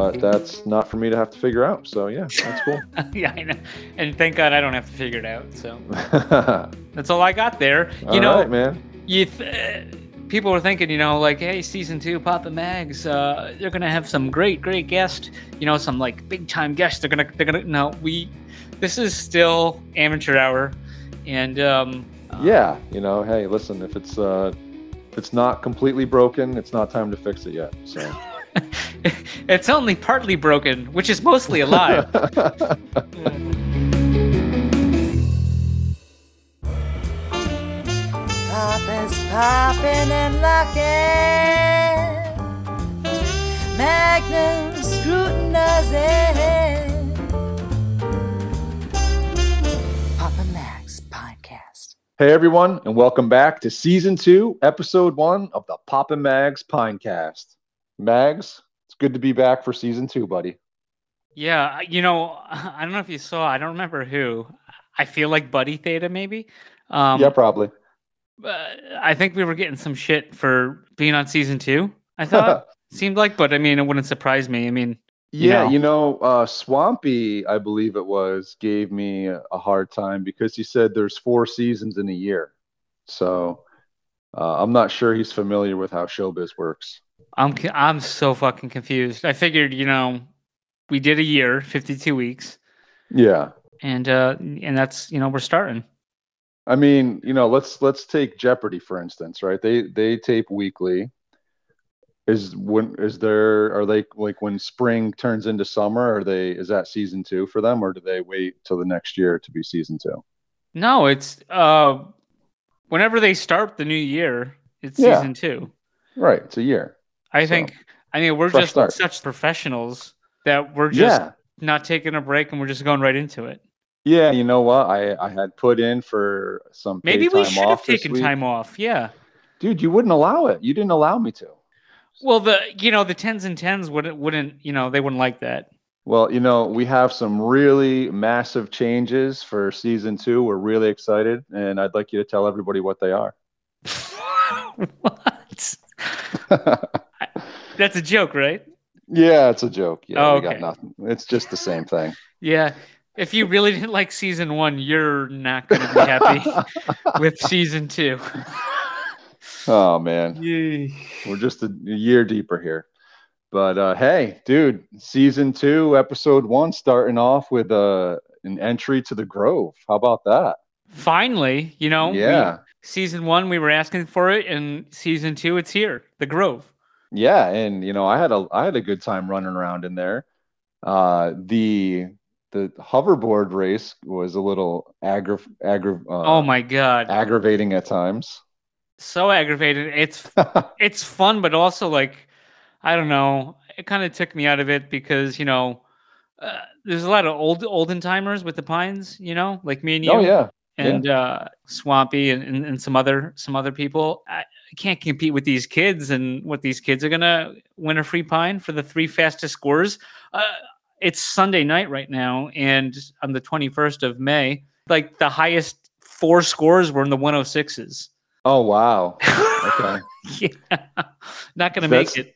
but that's not for me to have to figure out. So yeah, that's cool. yeah, I know. And thank God I don't have to figure it out. So that's all I got there. You All know, right, man. you th- people were thinking, you know, like, hey, season two, Papa Mags, uh, they're gonna have some great, great guests. You know, some like big time guests. They're gonna, they're gonna. No, we. This is still amateur hour, and um, Yeah, you know, hey, listen, if it's uh, if it's not completely broken, it's not time to fix it yet. So. it's only partly broken, which is mostly alive. Papa's popping and locking. Magnum scrutinizing. Papa Mags podcast. Hey everyone, and welcome back to season two, episode one of the Pop and Mags Pinecast. Mags, it's good to be back for season two, buddy. yeah, you know, I don't know if you saw. I don't remember who. I feel like Buddy Theta, maybe. Um, yeah, probably. uh, I think we were getting some shit for being on season two. I thought seemed like, but I mean, it wouldn't surprise me. I mean, you yeah, know. you know, uh, Swampy, I believe it was, gave me a hard time because he said there's four seasons in a year. So uh, I'm not sure he's familiar with how showbiz works. I'm I'm so fucking confused. I figured, you know, we did a year, 52 weeks, Yeah. and uh, and that's you know we're starting. I mean, you know, let's let's take Jeopardy for instance, right? They they tape weekly. Is when is there are they like when spring turns into summer? Are they is that season two for them, or do they wait till the next year to be season two? No, it's uh, whenever they start the new year, it's Yeah. season two. Right, it's a year. I So, think. I mean, we're just start. such professionals that we're just yeah, not taking a break and we're just going right into it. yeah. You know what? I I had put in for some Maybe we should have taken week. time off. Yeah. dude. You wouldn't allow it. You didn't allow me to. Well, the you know the tens and tens wouldn't wouldn't you know they wouldn't like that. Well, you know, we have some really massive changes for season two. We're really excited, and I'd like you to tell everybody what they are. what? That's a joke, right? Yeah, it's a joke. Yeah, Oh, we got nothing. It's just the same thing. Yeah. If you really didn't like season one, you're not going to be happy with season two. oh man, Yay. we're just a year deeper here. But uh, hey, dude, season two, episode one, starting off with uh, an entry to the Grove. How about that? Finally, you know, we- Yeah, season one, we were asking for it, and season two, it's here, the Grove. yeah, and you know, I had a I had a good time running around in there. Uh, the the hoverboard race was a little aggra- aggra- uh, oh my God. aggravating at times. So aggravated. It's it's fun, but also like I don't know. It kind of took me out of it because you know uh, there's a lot of old olden timers with the pines. You know, like me and you. oh yeah, and uh, Swampy and, and, and some other some other people. I, can't compete with these kids, and what these kids are gonna win a free pine for the three fastest scores. Uh, it's Sunday night right now, and on the 21st of May, like the highest four scores were in the 106s. oh wow, okay. yeah, not gonna That's- make it.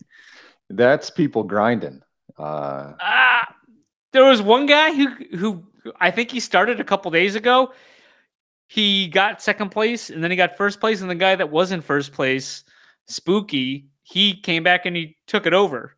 That's people grinding. Uh, Ah, there was one guy who who I think he started a couple days ago. He got second place and then he got first place, and the guy that was in first place, Spooky, he came back and he took it over.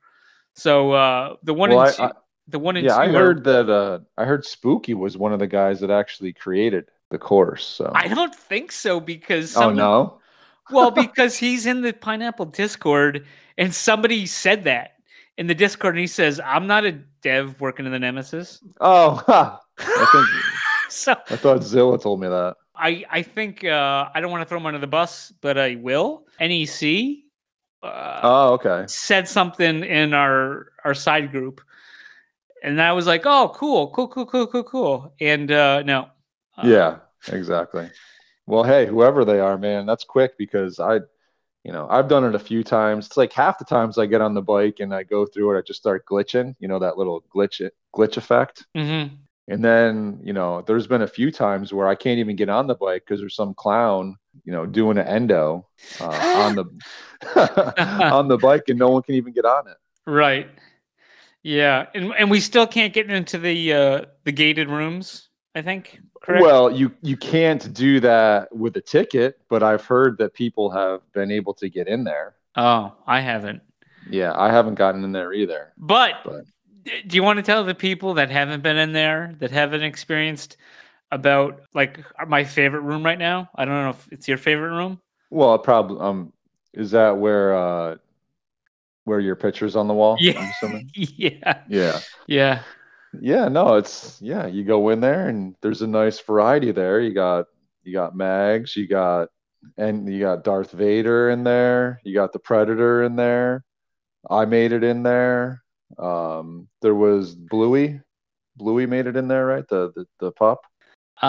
So uh, the one well, and I, two, I, the one and yeah, two I are- heard that. Uh, I heard Spooky was one of the guys that actually created the course. So, I don't think so because oh someone, no, well because he's in the Pineapple Discord and somebody said that in the Discord and he says I'm not a dev working in the Nemesis. oh, ha. I think so I thought Zilla told me that. I I think uh, I don't want to throw him under the bus, but I will. NEC uh, Oh, okay. said something in our our side group, and I was like, "Oh, cool, cool, cool, cool, cool, cool." And uh, no, uh, yeah, exactly. Well, hey, whoever they are, man, that's quick because I, you know, I've done it a few times. It's like half the times I get on the bike and I go through it, I just start glitching. You know that little glitch glitch effect. mhm. And then, you know, there's been a few times where I can't even get on the bike because there's some clown, you know, doing an endo uh, on the on the bike, and no one can even get on it. right. Yeah, and and we still can't get into the uh the gated rooms. I think. Correct? Well, you you can't do that with a ticket, but I've heard that people have been able to get in there. oh, I haven't. Yeah, I haven't gotten in there either. But, But- do you want to tell the people that haven't been in there, that haven't experienced about like my favorite room right now? I don't know if it's your favorite room. Well, probably um is that where uh where your picture's on the wall? Yeah. Yeah, Yeah. yeah. Yeah, no, it's yeah, you go in there and there's a nice variety there. You got you got Mags, you got and you got Darth Vader in there, you got the Predator in there. I made it in there. Um there was Bluey. Bluey made it in there, right? The the, the pup. Uh,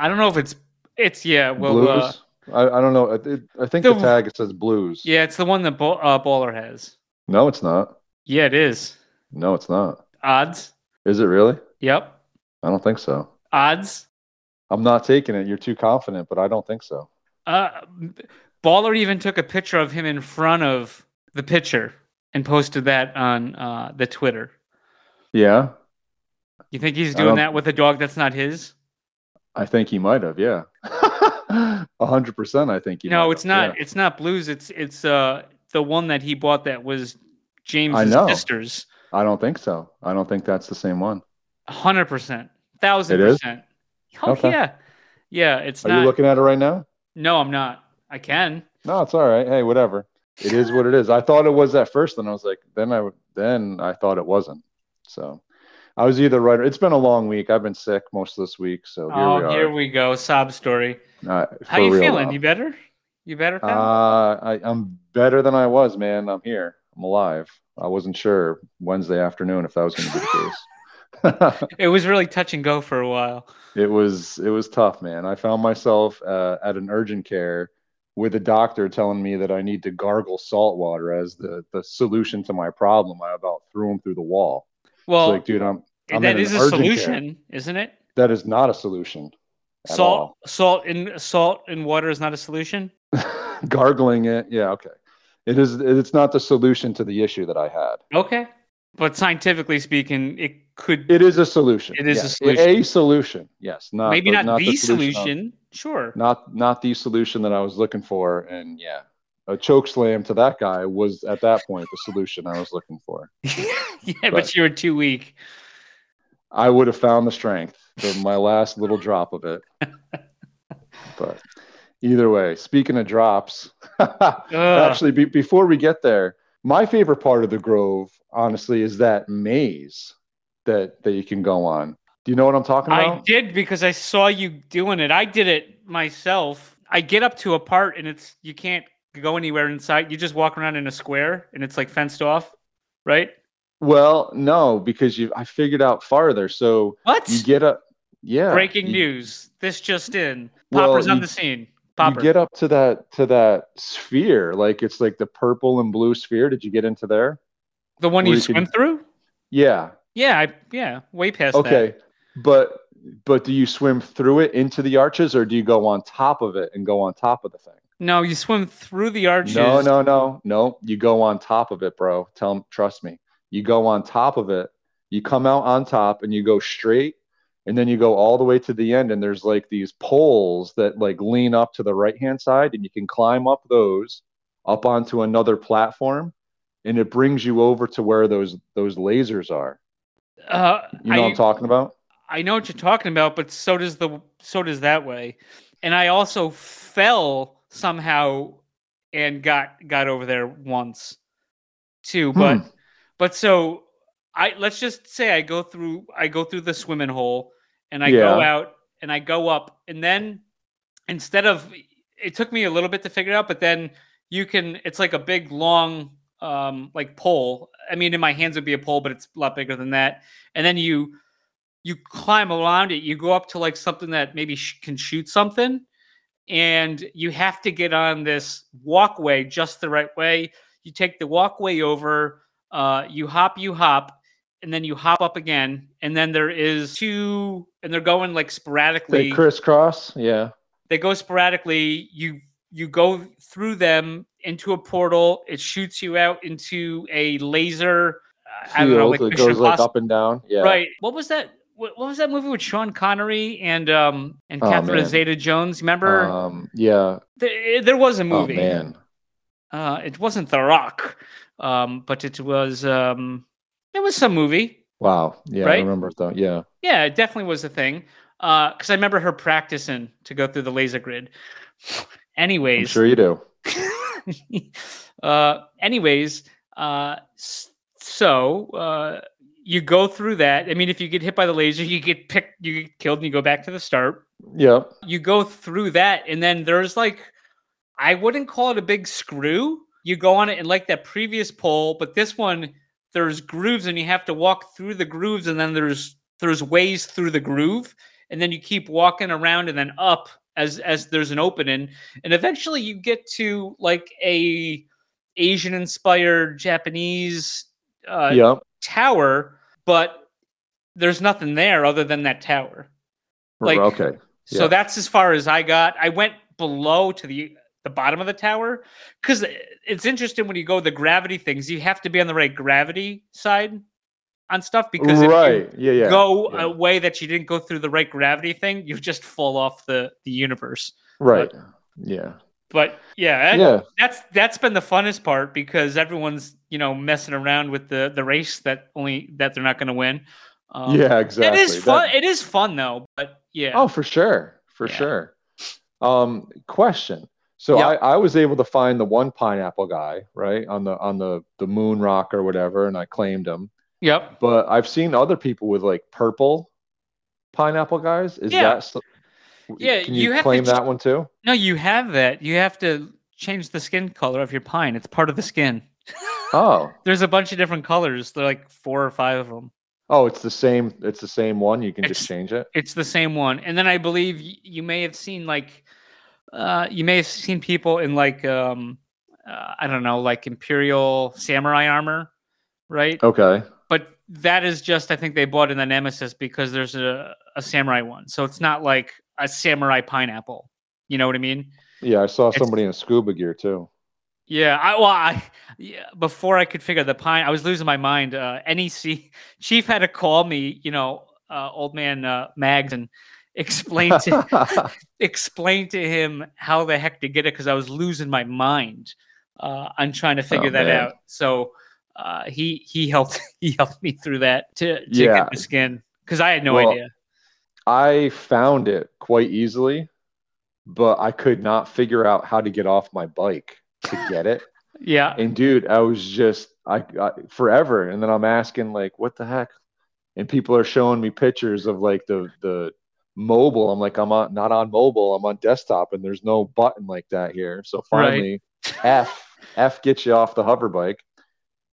I don't know if it's it's yeah. Well, Blues. uh, I, I don't know. It, it- I think The- the tag it says blues. yeah, it's the one that Bo- uh, Baller has. No, it's not. Yeah, it is. No, it's not. Odds. Is it really? Yep. I don't think so. Odds. I'm not taking it. You're too confident, but I don't think so. Uh, Baller even took a picture of him in front of the picture and posted that on uh, the Twitter. Yeah, You think he's doing that with a dog that's not his? I think he might have. Yeah, a hundred percent. I think he. no, it's have, not. yeah. It's not blues. It's it's uh the one that he bought that was James' know. sister's. I don't think so. I don't think that's the same one. Hundred percent, thousand It is? percent. Oh Okay. yeah, yeah. It's Are not. you looking at it right now? no, I'm not. I can. No, it's all right. Hey, whatever. It is what it is. I thought it was at first, and I was like, then I then I thought it wasn't. So I was either right. Or, it's been a long week. I've been sick most of this week, so here oh, we are. here we go. Sob story. Uh, How you feeling? now. You better? You better? pal? Uh, I, I'm better than I was, man. I'm here. I'm alive. I wasn't sure Wednesday afternoon if that was going to be the case. it was really touch and go for a while. it was it was tough, man. I found myself uh, at an urgent care with a doctor telling me that I need to gargle salt water as the the solution to my problem. I about threw him through the wall. Well, like, dude, I'm, I'm that is a urgent care. solution, isn't it? That is not a solution. Salt, all. salt in salt in water is not a solution. Gargling it, yeah, okay. It is. It's not the solution to the issue that I had. Okay, but scientifically speaking, it could It is a solution. It is a solution. A solution. Yes. Not maybe the, not, the, solution. solution. Sure. Not not the solution that I was looking for. And yeah, a choke slam to that guy was at that point the solution I was looking for. yeah, but, But- you were too weak. I would have found the strength for my last little drop of it. But either way, speaking of drops, actually, be, before we get there, my favorite part of the Grove, honestly, is that maze that that you can go on. Do you know what I'm talking about? I did because I saw you doing it. I did it myself. I get up to a part and it's you can't go anywhere inside. You just walk around in a square and it's like fenced off, right? Well, no, because you I figured out farther. So What? you get up yeah. Breaking you, news. This just in. Well, Popper's on you- the scene. You get up to that to that sphere, like it's like the purple and blue sphere. Did you get into there? the one where you you can- swim through? Yeah. Yeah, I yeah, way past that. Okay. But but do you swim through it into the arches or do you go on top of it and go on top of the thing? No, you swim through the arches. No, no, no, no. You go on top of it, bro. Tell trust me. You go on top of it. You come out on top and you go straight, and then you go all the way to the end. And there's like these poles that like lean up to the right hand side, and you can climb up those up onto another platform, and it brings you over to where those those lasers are. Uh, You know I, what I'm talking about? I know what you're talking about, but so does the so does that way. And I also fell somehow and got got over there once too. But Hmm. but so I let's just say I go through I go through the swimming hole and I go out and I go up and then instead of it took me a little bit to figure it out, but then you can it's like a big long um like pole. I mean in my hands would be a pole, but it's a lot bigger than that. And then you you climb around it, you go up to like something that maybe sh- can shoot something and you have to get on this walkway just the right way. You take the walkway over, uh, you hop, you hop, and then you hop up again. And then there is two, and they're going like sporadically. They crisscross. Yeah. They go sporadically. You you go through them into a portal. It shoots you out into a laser. I don't know, like it goes like up and down. Yeah. Right. What was that? What, what was that movie with Sean Connery and um and Oh, Catherine. Zeta-Jones? Remember, Um, yeah. there, there was a movie. Oh movie. man. Uh, it wasn't The Rock, um, but it was um, it was some movie. Wow. Yeah, I Right? remember though. Yeah. Yeah, it definitely was a thing. Because I remember her practicing to go through the laser grid. I'm Anyways, sure you do. uh, anyways, uh, so uh, you go through that. I mean, if you get hit by the laser, you get picked, you get killed, and you go back to the start. Yeah. You go through that, and then there's like, I wouldn't call it a big screw. You go on it and like that previous pole, but this one there's grooves, and you have to walk through the grooves, and then there's there's ways through the groove, and then you keep walking around and then up as as there's an opening, and eventually you get to like a Asian inspired Japanese uh, yep. tower, but there's nothing there other than that tower. like- okay. So that's as far as I got. I went below to the the bottom of the tower because it's interesting when you go the gravity things. You have to be on the right gravity side on stuff because right. Yeah. you Yeah. go yeah. a way that you didn't go through the right gravity thing, you just fall off the the universe. right. Yeah. But yeah, Yeah. that's that's been the funnest part because everyone's you know messing around with the the race that only that they're not going to win. Um, yeah. Exactly. It is fun. That- It is fun though, but yeah. Oh, for sure, for Yeah. sure. Um, question. So Yeah. I, I was able to find the one pineapple guy, right, on the on the the moon rock or whatever, and I claimed him. Yep. But I've seen other people with like purple pineapple guys. Is Yeah. that Yeah, Can you you, claim ch- that one too? No, you have that. You have to change the skin color of your pine. It's part of the skin. Oh, There's a bunch of different colors. There are like four or five of them. oh, it's the same. It's the same one. You can It's- just change it. It's the same one. And then I believe y- you may have seen like, uh, you may have seen people in like, um, uh, I don't know, like Imperial samurai armor, right? Okay. But that is just, I think they bought in the Nemesis because there's a, a samurai one. So it's not like a samurai pineapple. You know what I mean? Yeah, I saw It's- somebody in scuba gear too. Yeah, I well, I yeah, before I could figure the pine, I was losing my mind. Uh, NEC chief had to call me, you know, uh, old man uh, Mags, and explain to explain to him how the heck to get it because I was losing my mind uh, on trying to figure that man. out. So uh, he he helped he helped me through that to, to Yeah. get the skin because I had no Well, idea. I found it quite easily, but I could not figure out how to get off my bike to get it. Yeah, And dude, I was just I, I forever. And then I'm asking like, what the heck? And people are showing me pictures of like the the mobile. I'm like, I'm on not on mobile. I'm on desktop, and there's no button like that here. So Right. finally, F F gets you off the hover bike,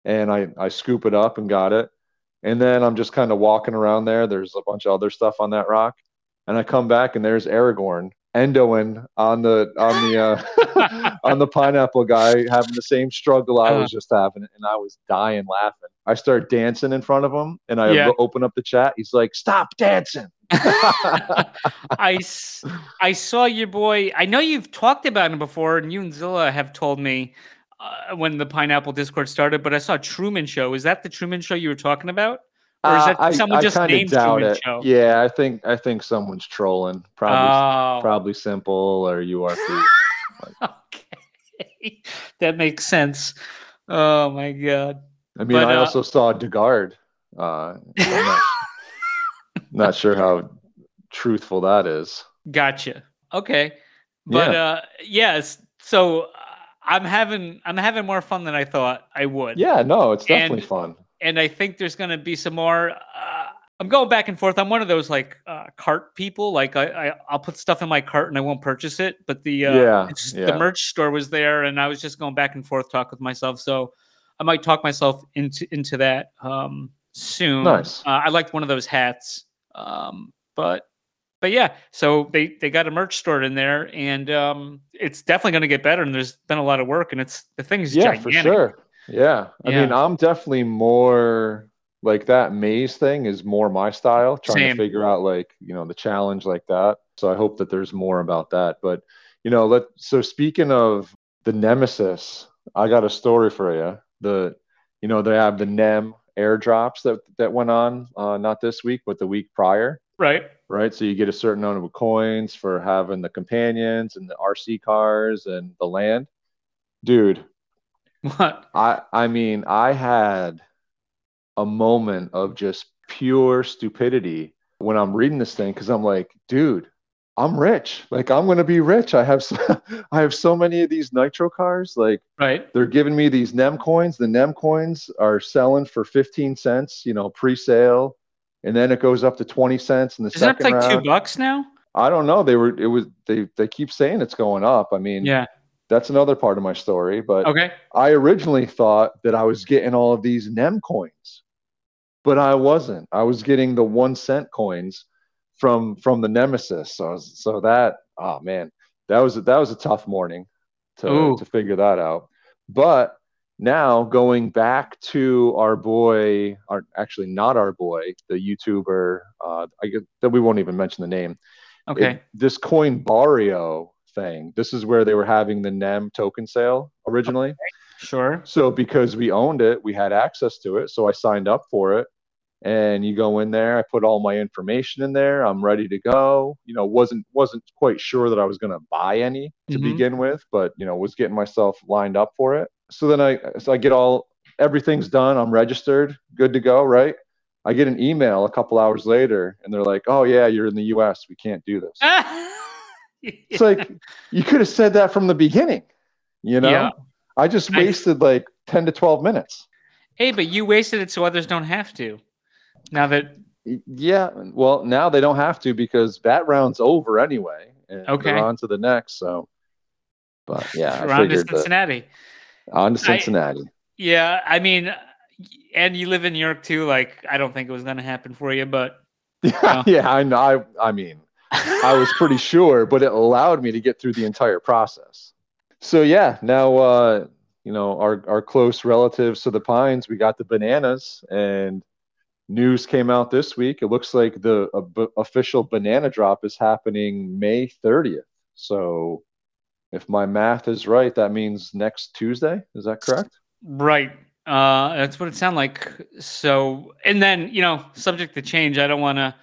and I I scoop it up and got it. And then I'm just kind of walking around there. There's a bunch of other stuff on that rock, and I come back and there's Aragorn endoing on the on the uh, on the pineapple guy having the same struggle I Uh. was just having, and I was dying laughing. I start dancing in front of him, and I Yeah. open up the chat. He's like, "Stop dancing!" I, I saw your boy. I know you've talked about him before, and you and Zilla have told me uh, when the Pineapple Discord started. But I saw Truman Show. Is that the Truman Show you were talking about, or is Uh, that someone just kinda named doubt it. Show? Yeah, I think I think someone's trolling. Probably Oh, probably simple or URP. okay, that makes sense. Oh my god. I mean, But, I uh, also saw Degard. Uh, I'm not, not sure how truthful that is. Gotcha. Okay. But Yeah. uh yes, so uh, I'm having I'm having more fun than I thought I would. Yeah, no, it's And- definitely fun. And I think there's going to be some more. Uh, I'm going back and forth. I'm one of those like uh, cart people. Like I, I, I'll put stuff in my cart and I won't purchase it. But the uh, Yeah, yeah. the merch store was there, and I was just going back and forth talk with myself. So I might talk myself into into that um, soon. Nice. Uh, I liked one of those hats, um, but but yeah. So they they got a merch store in there, and um, it's definitely going to get better. And there's been a lot of work, and it's the thing is Yeah, gigantic. for sure. Yeah. I Yeah. mean, I'm definitely more like that maze thing is more my style, trying Same. to figure out like, you know, the challenge like that. So I hope that there's more about that. But, you know, let so speaking of the nemesis, I got a story for you. The you know, they have the Nem airdrops that that went on, uh, not this week, but the week prior, Right. right? So you get a certain number of coins for having the companions and the RC cars and the land. Dude, What? I I mean, I had a moment of just pure stupidity when I'm reading this thing because I'm like, dude, I'm rich. Like I'm gonna be rich. I have so, I have so many of these nitro cars. Like Right. they're giving me these Nem coins. The Nem coins are selling for 15 cents, you know, pre-sale, and then it goes up to 20 cents in the Isn't that like round. two bucks now? I don't know. They were it was they they keep saying it's going up. I mean, Yeah. That's another part of my story. But Okay. I originally thought that I was getting all of these Nem coins, but I wasn't. I was getting the one cent coins from from the Nemesis. So was- so that oh man, that was that was a tough morning to Ooh. to figure that out. But now going back to our boy, our actually not our boy, the YouTuber, uh, I get that we won't even mention the name. Okay. It- this coin Barrio thing. This is where they were having the Nem token sale originally. sure. So because we owned it, we had access to it. So I signed up for it. And you go in there, I put all my information in there. I'm ready to go. You know, wasn't wasn't quite sure that I was going to buy any to Mhm. begin with, but you know, was getting myself lined up for it. So then I so I get all everything's done. I'm registered, good to go, right? I get an email a couple hours later, and they're like, "Oh yeah, you're in the U.S. We can't do this." It's like you could have said that from the beginning. You know, Yeah. I just I- wasted like ten to twelve minutes. hey, but you wasted it so others don't have to. Now that Yeah, well, now they don't have to because that round's over anyway, and Okay. on to the next. So, but yeah, I on to figured that Cincinnati. on to Cincinnati. Yeah, I mean, and you live in New York too. Like, I don't think it was going to happen for you, but Yeah, yeah, I know. I, I mean, I was pretty sure, but it allowed me to get through the entire process. So yeah, now uh, you know our our close relatives to the Pines, we got the bananas, and news came out this week. It looks like the uh, b- official banana drop is happening May 30th. So if my math is right, that means next Tuesday. Is that correct? right. Uh, that's what it sounded like. So, and then you know, subject to change. I don't want to.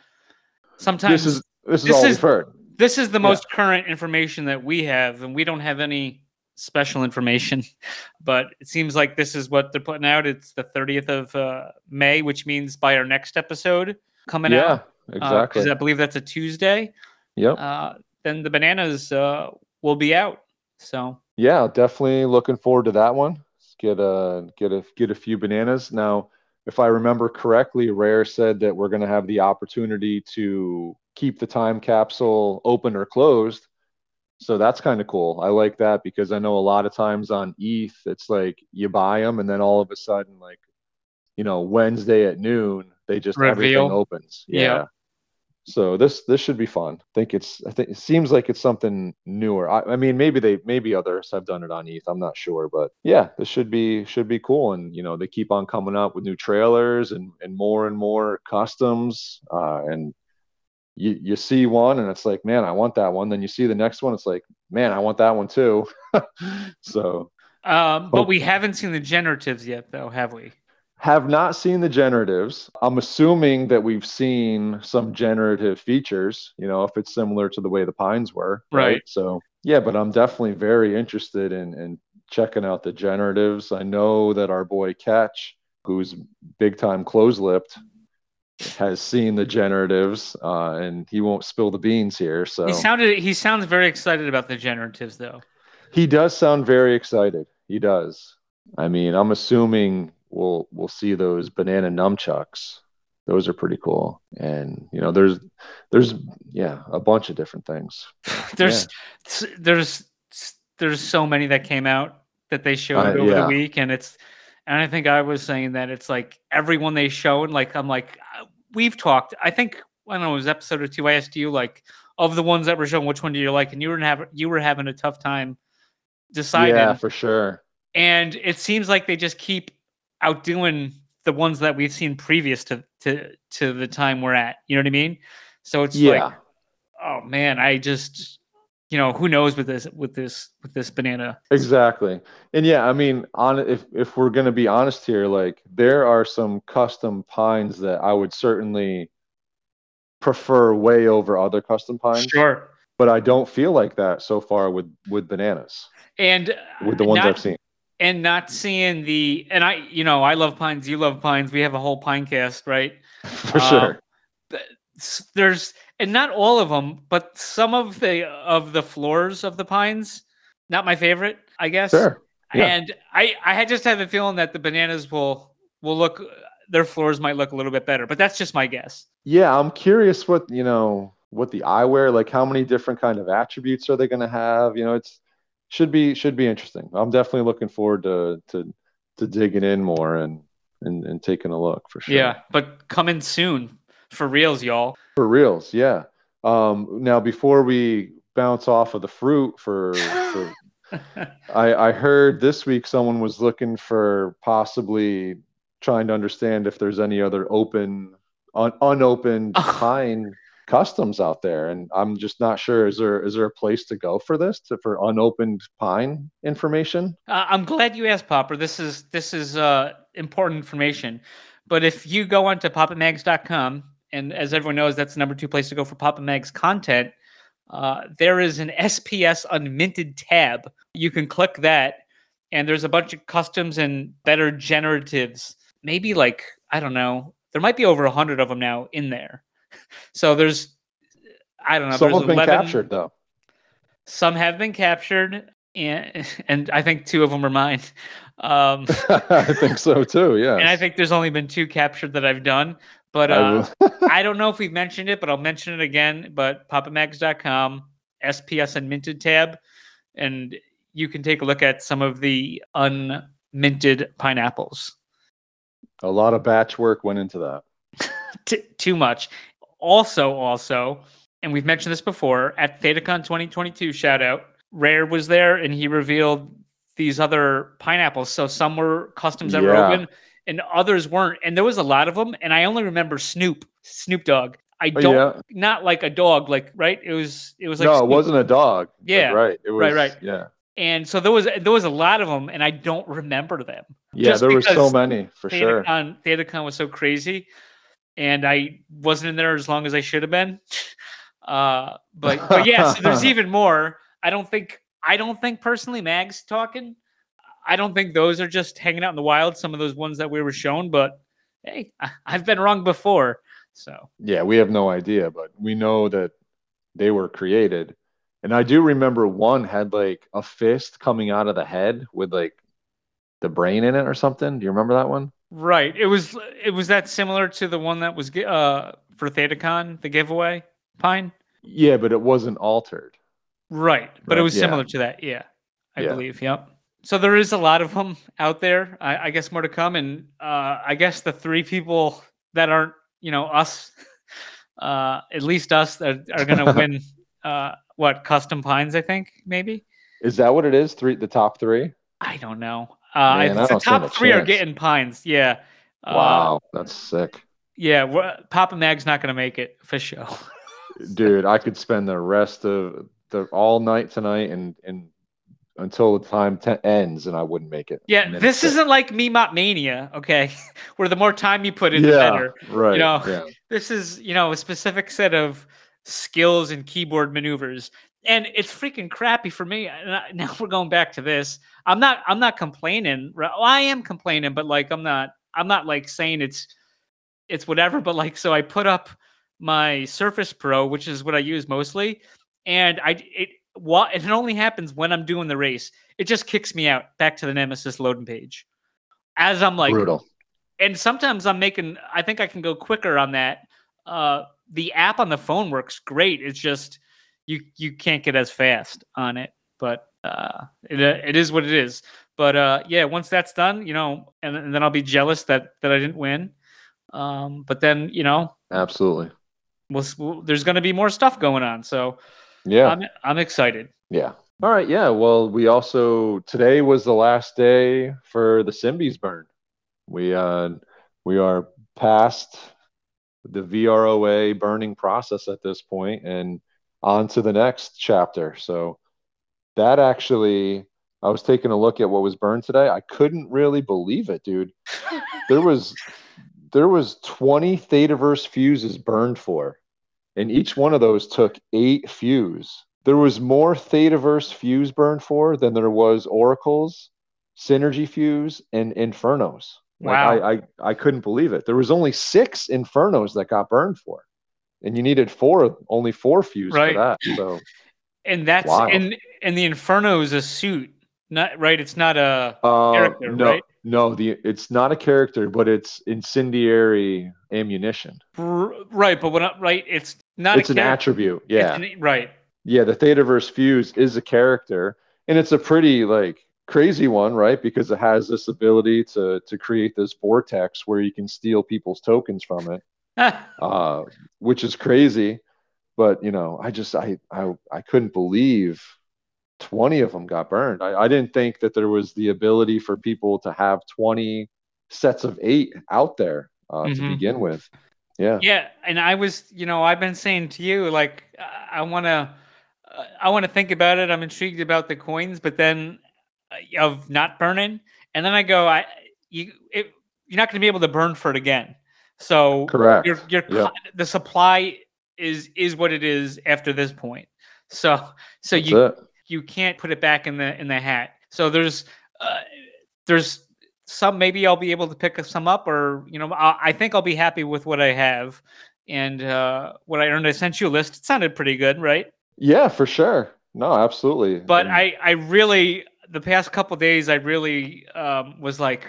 Sometimes This is this is this all is- we've heard. this is the Yeah. most current information that we have, and we don't have any special information. But it seems like this is what they're putting out. It's the 30th of uh, May, which means by our next episode coming Yeah, out, Yeah, exactly. because I believe that's a Tuesday. yep. Uh, then the bananas uh, will be out. So Yeah, definitely looking forward to that one. Let's get a get a get a few bananas. Now, if I remember correctly, Rare said that we're going to have the opportunity to keep the time capsule open or closed. So that's kind of cool. I like that because I know a lot of times on ETH, it's like you buy them and then all of a sudden, like, you know, Wednesday at noon, they just everything Reveal. opens. Yeah. Yeah. So this this should be fun. I think it's I think it seems like it's something newer. I, I mean maybe they maybe others have done it on ETH. I'm not sure, but yeah, this should be should be cool. And you know they keep on coming up with new trailers and and more and more customs. Uh, and you you see one and it's like man I want that one. Then you see the next one, it's like man I want that one too. so Um, but Hope- we haven't seen the generatives yet, though, have we? have not seen the generatives. I'm assuming that we've seen some generative features, you know, if it's similar to the way the pines were. Right. So, yeah, but I'm definitely very interested in, in checking out the generatives. I know that our boy Catch, who's big time close lipped, has seen the generatives uh, and he won't spill the beans here. So, He sounded he sounds very excited about the generatives, though. He does sound very excited. He does. I mean, I'm assuming we'll we'll see those banana nunchucks. Those are pretty cool. And you know, there's there's yeah, a bunch of different things. There's there's there's so many that came out that they showed Uh, over yeah. the week, and it's and I think I was saying that it's like everyone they showed, like I'm like uh, we've talked. I think I don't know, it was episode or two. I asked you like of the ones that were shown, which one do you like, and you were having you were having a tough time deciding. Yeah, for sure. and it seems like they just keep outdoing the ones that we've seen previous to to to the time we're at. You know what I mean? So it's Yeah. like, oh man, I just you know, who knows with this with this with this banana. Exactly. And yeah, I mean, on if if we're gonna be honest here, like there are some custom pines that I would certainly prefer way over other custom pines. Sure. But I don't feel like that so far with with bananas. And with the ones not, I've seen. And not seeing the and I, you know, I love pines. You love pines. We have a whole pine cast, right? For sure. Uh, there's and not all of them, but some of the of the floors of the pines, not my favorite, I guess. Sure. Yeah. And I I just have a feeling that the bananas will will look their floors might look a little bit better, but that's just my guess. Yeah, I'm curious what you know what the eyewear like. How many different kind of attributes are they going to have? You know, it's should be should be interesting. I'm definitely looking forward to to to digging in more and and, and taking a look for sure. Yeah, but coming soon for reals, y'all. For reals, yeah. Um, now before we bounce off of the fruit for, for I, I heard this week someone was looking for possibly trying to understand if there's any other open un, unopened pine customs out there. And i'm just not sure is there is there a place to go for this to, for unopened pine information? Uh, i'm glad you asked popper. This is this is uh, important information. But if you go onto popitmags.com and as everyone knows that's the number two place to go for Papa mags content uh, there is an sps unminted tab you can click that and there's a bunch of customs and better generatives maybe like i don't know there might be over a hundred of them now in there so there's, I don't know. Some have been captured though. Some have been captured, and and I think two of them are mine. Um, I think so too. Yeah. And I think there's only been two captured that I've done. But uh, I, I don't know if we've mentioned it, but I'll mention it again. But popitmags.com, SPS and minted tab, and you can take a look at some of the unminted pineapples. A lot of batch work went into that. T- too much also, also, and we've mentioned this before at ThetaCon 2022 shout out, Rare was there and he revealed these other pineapples. So some were customs that yeah. were open and others weren't. And there was a lot of them. And I only remember Snoop, Snoop Dogg. I oh, don't yeah. not like a dog, like right. It was it was like no, Snoop. it wasn't a dog. Yeah, right. It was right, right. Yeah. And so there was there was a lot of them, and I don't remember them. Yeah, there were so many for ThetaCon, sure. ThetaCon was so crazy and I wasn't in there as long as I should have been. Uh, but but yeah, so there's even more. I don't think I don't think personally Mags talking. I don't think those are just hanging out in the wild. Some of those ones that we were shown, but hey, I've been wrong before. So yeah, we have no idea, but we know that they were created. And I do remember one had like a fist coming out of the head with like the brain in it or something. Do you remember that one? Right. It was it was that similar to the one that was uh for ThetaCon, the giveaway pine. Yeah, but it wasn't altered. Right, but right. it was yeah. similar to that. Yeah, I yeah. believe. Yep. So there is a lot of them out there. I, I guess more to come, and uh, I guess the three people that aren't, you know, us, uh, at least us, are, are going to win. Uh, what custom pines? I think maybe. Is that what it is? Three, the top three. I don't know. Uh, Man, the top three chance. are getting pines. Yeah. Wow, uh, that's sick. Yeah, Papa Mag's not going to make it for sure. Dude, I could spend the rest of the all night tonight and and until the time t- ends, and I wouldn't make it. Yeah, this isn't like Memot Mania, okay? Where the more time you put in, yeah, the better. Right. You know, yeah. this is you know a specific set of skills and keyboard maneuvers and it's freaking crappy for me. Now we're going back to this. I'm not. I'm not complaining. Well, I am complaining, but like I'm not. I'm not like saying it's it's whatever. But like, so I put up my Surface Pro, which is what I use mostly, and I it what it only happens when I'm doing the race. It just kicks me out back to the Nemesis loading page. As I'm like brutal. And sometimes I'm making. I think I can go quicker on that. Uh, the app on the phone works great. It's just you you can't get as fast on it. But uh, it it is what it is. But uh, yeah, once that's done, you know, and, and, then I'll be jealous that that I didn't win. Um, but then you know, absolutely, we'll, we'll there's going to be more stuff going on. So yeah, I'm I'm excited. Yeah. All right. Yeah. Well, we also today was the last day for the Symbies burn. We uh we are past the VROA burning process at this point, and on to the next chapter. So that actually, I was taking a look at what was burned today. I couldn't really believe it, dude. There was there was 20 Thetaverse fuses burned for, and each one of those took eight fuse. There was more Thetaverse fuse burned for than there was Oracles, Synergy fuse, and Infernos. Like, Wow. I, I I couldn't believe it. There was only six Infernos that got burned for, and you needed four, only four fuse Right. for that. So and that's Wow. and and the Inferno is a suit, not right. It's not a uh, Character, no, right? no, the it's not a character, but it's incendiary ammunition. right, but what I- right? It's not. It's an character. attribute. Yeah, an- right. yeah. The Thetaverse fuse is a character, and it's a pretty like crazy one, right? Because it has this ability to to create this vortex where you can steal people's tokens from it. uh, which is crazy. But you know, I just I I I couldn't believe twenty of them got burned. I, I didn't think that there was the ability for people to have twenty sets of eight out there uh, to Mhm. begin with. Yeah. Yeah, and I was, you know, I've been saying to you, like, I- want to, I want to think about it. I'm intrigued about the coins, but then uh, of not burning, and then I go, I, you, it, you're not going to be able to burn for it again. So Correct. your, your, Yeah. co- the supply is is what it is after this point. So, so That's you it. You can't put it back in the in the hat. So there's uh, there's some maybe I'll be able to pick some up, or you know I, I think I'll be happy with what I have and uh, what I earned. I sent you a list. It sounded pretty good, right? Yeah, for sure. No, absolutely. But And- I I really the past couple days I really um, was like.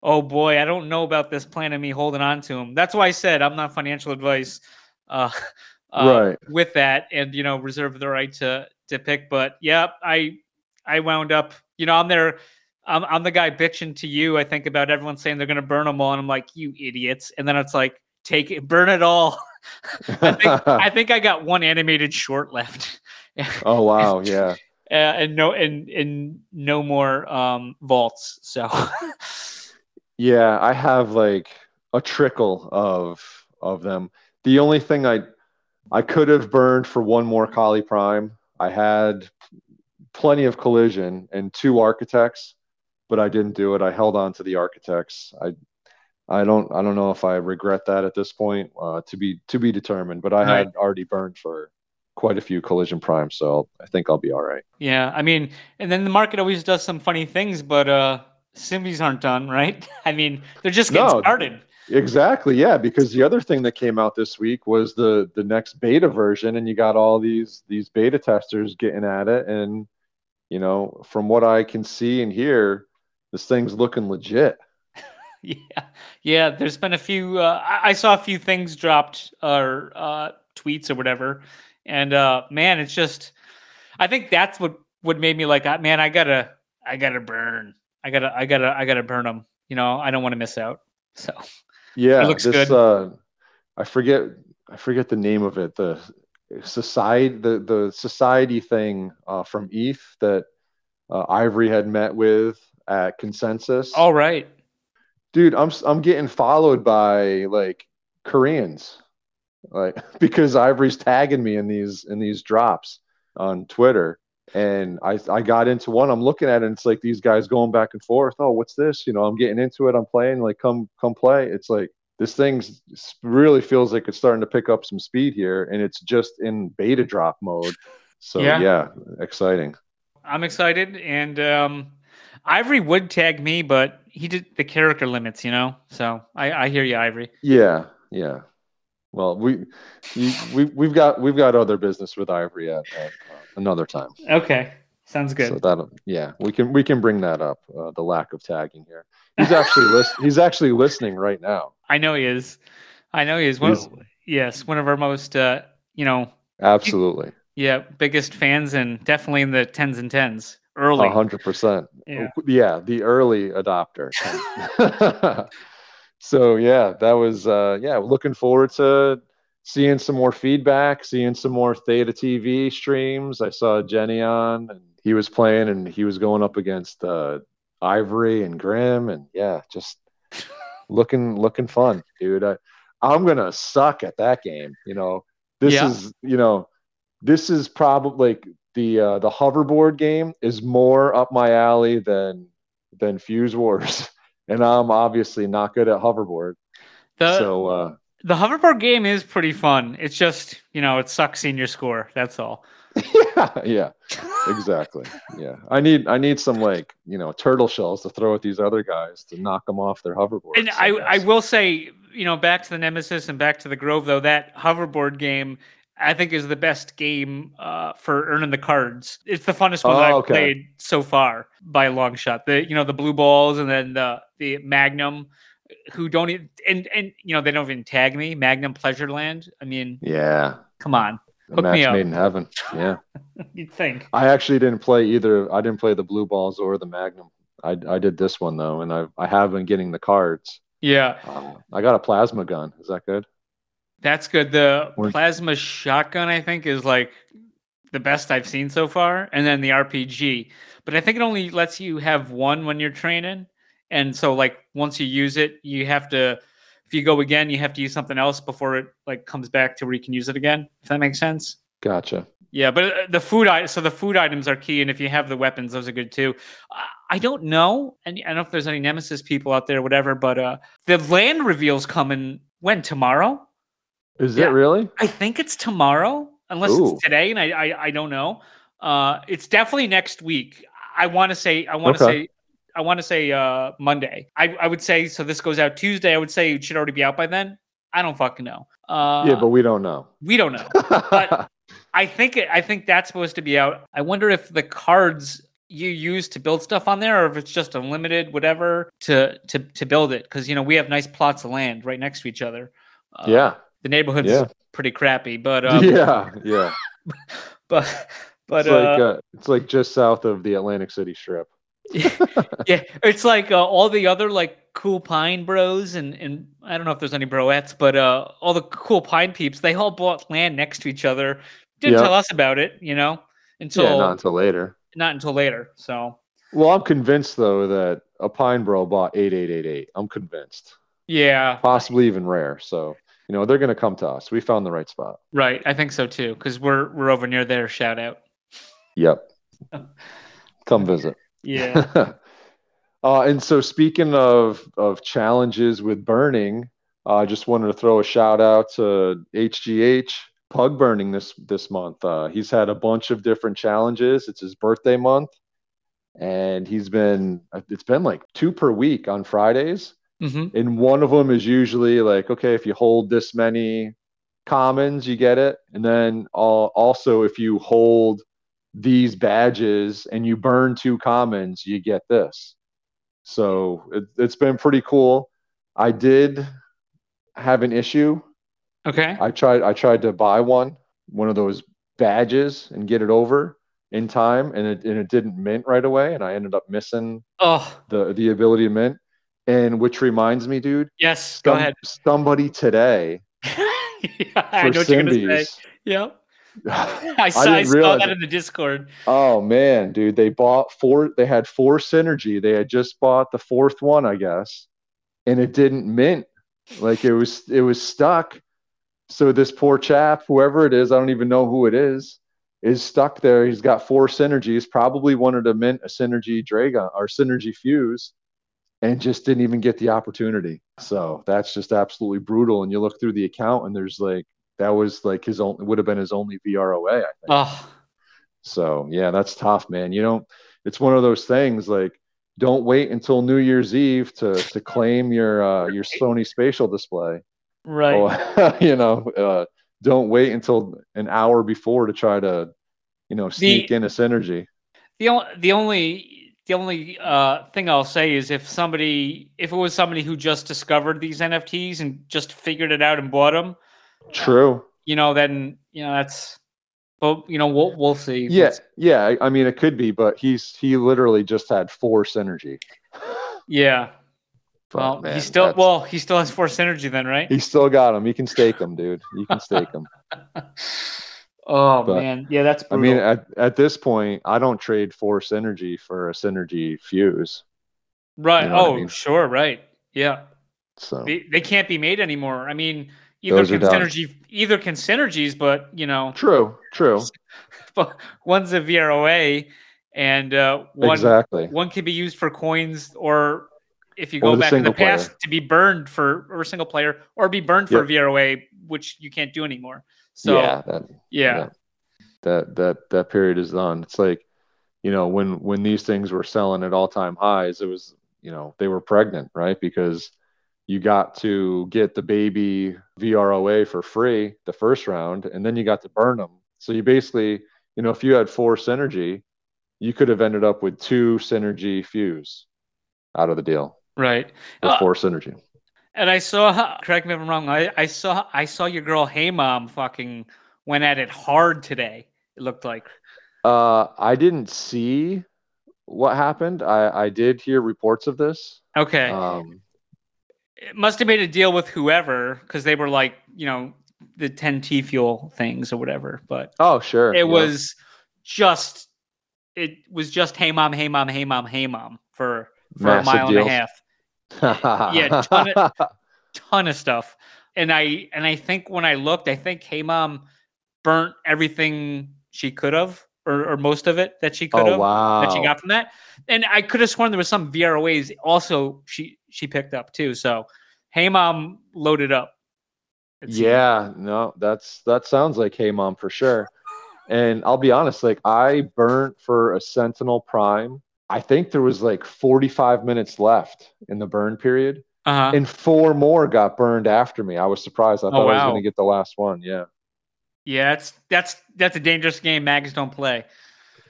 Oh boy, I don't know about this plan of me holding on to him. That's why I said I'm not financial advice. Uh, uh, right. with that and you know reserve the right to to pick but yeah i i wound up you know i'm there i'm, I'm the guy bitching to you i think about everyone saying they're going to burn them all and i'm like you idiots and then it's like take it burn it all I, think, I think i got one animated short left oh wow, yeah. uh, and no and and no more um vaults so Yeah, I have like a trickle of of them. The only thing I I could have burned for one more Kali Prime. I had plenty of collision and two architects, but I didn't do it. I held on to the architects. I I don't I don't know if I regret that at this point. Uh, to be to be determined. But I Right. had already burned for quite a few collision primes, so I think I'll be all right. yeah i mean and then the market always does some funny things but uh Symbies aren't done right i mean they're just getting No, started Exactly, yeah. Because the other thing that came out this week was the the next beta version, and you got all these these beta testers getting at it, and you know, from what I can see and hear, this thing's looking legit. Yeah, yeah. There's been a few. Uh, I, saw a few things dropped or uh, tweets or whatever, and uh, man, it's just. I think that's what what made me like, uh, man, I gotta, I gotta burn. I gotta, I gotta, I gotta burn them. You know, I don't want to miss out. So Yeah, looks this good. uh, I forget I forget the name of it. The society the the society thing uh, from ETH that uh, Ivory had met with at Consensus. all right, dude i'm i'm getting followed by like koreans like because ivory's tagging me in these in these drops on twitter and i i got into one i'm looking at it and it's like these guys going back and forth oh what's this you know i'm getting into it i'm playing like come come play it's like this thing really feels like it's starting to pick up some speed here and it's just in beta drop mode so Yeah. yeah exciting I'm excited, and um, Ivory would tag me, but he did the character limits, you know. So I, I hear you, Ivory. Yeah, yeah. Well, we you, we we've got we've got other business with Ivory at, at uh, another time. Okay, sounds good. So that yeah, we can we can bring that up. Uh, the lack of tagging here. He's actually list, He's actually listening right now. I know he is. I know he is. One, He's- yes, one of our most, uh, you know, Absolutely, yeah, biggest fans, and definitely in the tens and tens early. a hundred percent. Yeah. Yeah, the early adopter. so yeah, that was uh, yeah. Looking forward to seeing some more feedback, seeing some more Theta TV streams. I saw Jenny on, and he was playing, and he was going up against uh, Ivory and Grim, and yeah, just looking looking fun, dude. I, I'm gonna suck at that game. You know, this Yeah. is you know. this is probably like the uh, the hoverboard game is more up my alley than than Fuse Wars, and I'm obviously not good at hoverboard. The so uh, the hoverboard game is pretty fun. It's just you know it sucks seeing your score. That's all. yeah, yeah, exactly. Yeah, I need I need some like you know turtle shells to throw at these other guys to knock them off their hoverboard. And I, I will say, you know, back to the Nemesis and back to the Grove though, that hoverboard game I think is the best game uh, for earning the cards. It's the funnest one Oh, I've okay. played so far by a long shot. The you know the blue balls and then the the Magnum, who don't even and and you know they don't even tag me Magnum Pleasureland. I mean, yeah, come on, Hook me up. made in heaven. Yeah, you'd think. I actually didn't play either. I didn't play the blue balls or the Magnum. I I did this one though, and I I have been getting the cards. Yeah, Uh, I got a plasma gun. Is that good? that's good. The Or- plasma shotgun I think is like the best I've seen so far, and then the RPG. But I think it only lets you have one when you're training, and so like once you use it, you have to. If you go again, you have to use something else before it like comes back to where you can use it again. If that makes sense. Gotcha. Yeah, but uh, the food i- so the food items are key, and if you have the weapons, those are good too. I- I don't know, and I don't know if there's any Nemesis people out there, whatever. But uh the land reveals coming when tomorrow. Is Yeah. it really? I think it's tomorrow, unless Ooh. it's today, and I, I I don't know. Uh, it's definitely next week. I want to say I want to Okay. say I want to say uh Monday. I I would say so. This goes out Tuesday. I would say it should already be out by then. I don't fucking know. Uh, yeah, but we don't know. we don't know. But- I think it, I think that's supposed to be out. I wonder if the cards you use to build stuff on there, or if it's just unlimited, whatever, to to to build it. Because you know we have nice plots of land right next to each other. Uh, yeah, the neighborhood's Yeah. pretty crappy, but um, yeah, yeah. but but it's like uh, uh, it's like just south of the Atlantic City Strip. yeah, it's like uh, all the other like cool pine bros and and I don't know if there's any broettes, but uh, all the cool pine peeps they all bought land next to each other. Didn't Yep. tell us about it, you know, until yeah, not until later. not until later. So Well, I'm convinced though that a Pine Bro bought eight eight eight eight. I'm convinced, yeah, possibly even rare. So you know they're gonna come to us. We found the right spot. right. I think so too because we're we're over near there. Shout out. Yep. Come visit. Yeah. uh, and so speaking of of challenges with burning, uh, I just wanted to throw a shout out to HGH Pug Burning this this month. Uh, he's had a bunch of different challenges. It's his birthday month, and he's been it's been like two per week on Fridays. hmm And one of them is usually like, okay, if you hold this many commons, you get it. And then al- also, if you hold these badges and you burn two commons, you get this. So it, it's been pretty cool. I did have an issue. Okay. I tried. I tried to buy one, one of those badges, and get it over in time, and it and it didn't mint right away, and I ended up missing Oh the the ability to mint. And which reminds me, dude, yes. Go ahead. somebody today yeah, I for know what you're gonna say. Symbies. I saw, I didn't saw that it. in the Discord. oh man, dude, they bought four. They had four synergy. They had just bought the fourth one, I guess, and it didn't mint. Like it was, it was stuck. So this poor chap, whoever it is, I don't even know who it is, is stuck there. He's got four synergies. Probably wanted to mint a synergy Dragon or synergy fuse, and just didn't even get the opportunity. So that's just absolutely brutal. And you look through the account, and there's like that was like his only would have been his only VROA, I think. Oh, So yeah, that's tough, man. You know, it's one of those things like don't wait until New Year's Eve to to claim your uh, your Sony spatial display. right. Or, you know, uh, don't wait until an hour before to try to, you know, sneak in a synergy. The only the only the only uh, thing I'll say is if somebody if it was somebody who just discovered these NFTs and just figured it out and bought them, True. you know, then you know that's. But you know, we'll we'll see. Yeah, yeah. I- mean, it could be, but he's he literally just had four synergy. yeah. But, Well, man, he still that's- well he still has force energy then, right? he still got him. You can stake him, dude. You can stake him. oh but- man, yeah, that's I mean, at, at this point, I don't trade force energy for a synergy fuse. right? you know what I oh, mean? sure, right. Yeah, So they, they can't be made anymore. I mean, either Those can synergy either can synergies, but you know, True, true, but one's a VROA, and uh, one exactly. one can be used for coins or if you go back in the single player. past to be burned for or a single player or be burned for VROA, which you can't do anymore. So yeah, that, yeah. yeah. that that that period is done. It's like, you know, when when these things were selling at all time highs, it was, you know, they were pregnant, right? Because you got to get the baby VROA for free the first round, and then you got to burn them. So you basically, you know, if you had four synergy, you could have ended up with two synergy fuse out of the deal right. or Uh, four synergy. And I saw, correct me if I'm wrong. I, I saw, I saw your girl, Hey Mom, fucking went at it hard today. It looked like. Uh, I didn't see what happened. I I did hear reports of this. Okay, Um, it must have made a deal with whoever because they were like, you know, the 10 T fuel things or whatever. But oh, sure. it yeah. was just, it was just Hey Mom, Hey Mom, Hey Mom, Hey Mom for for Massive a mile deals. and a half. yeah, ton ton of stuff. And I and I think when I looked, I think Hey Mom burnt everything she could have, or, or most of it that she could oh have wow. that she got from that. And I could have sworn there was some VROAs also she she picked up too. So Hey Mom loaded up. Yeah, no, that's that sounds like Hey Mom for sure. And I'll be honest, like I burnt for a Sentinel Prime. I think there was like 45 minutes left in the burn period, Uh-huh. and four more got burned after me. I was surprised. I Oh, thought I was going to get the last one. Yeah. yeah, that's that's that's a dangerous game. Mags don't play.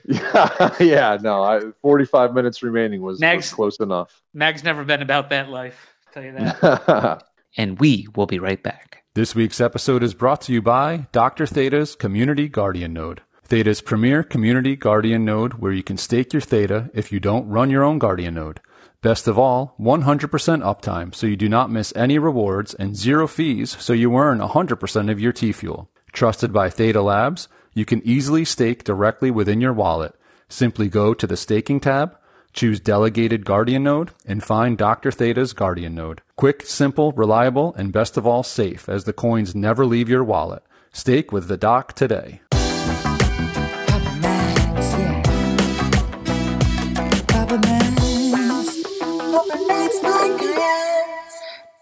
Yeah, yeah, no, I, 45 minutes remaining was, was close enough. Mag's never been about that life. I'll tell you that. and we will be right back. This week's episode is brought to you by Dr. Theta's Community Guardian Node. Theta's premier community guardian node where you can stake your Theta if you don't run your own guardian node. Best of all, 100% uptime so you do not miss any rewards and zero fees so you earn 100% of your T-Fuel. Trusted by Theta Labs, you can easily stake directly within your wallet. Simply go to the staking tab, choose delegated guardian node, and find Dr. Theta's guardian node. Quick, simple, reliable, and best of all safe as the coins never leave your wallet. Stake with the doc today. Papa Mags, yeah. Papa Mags.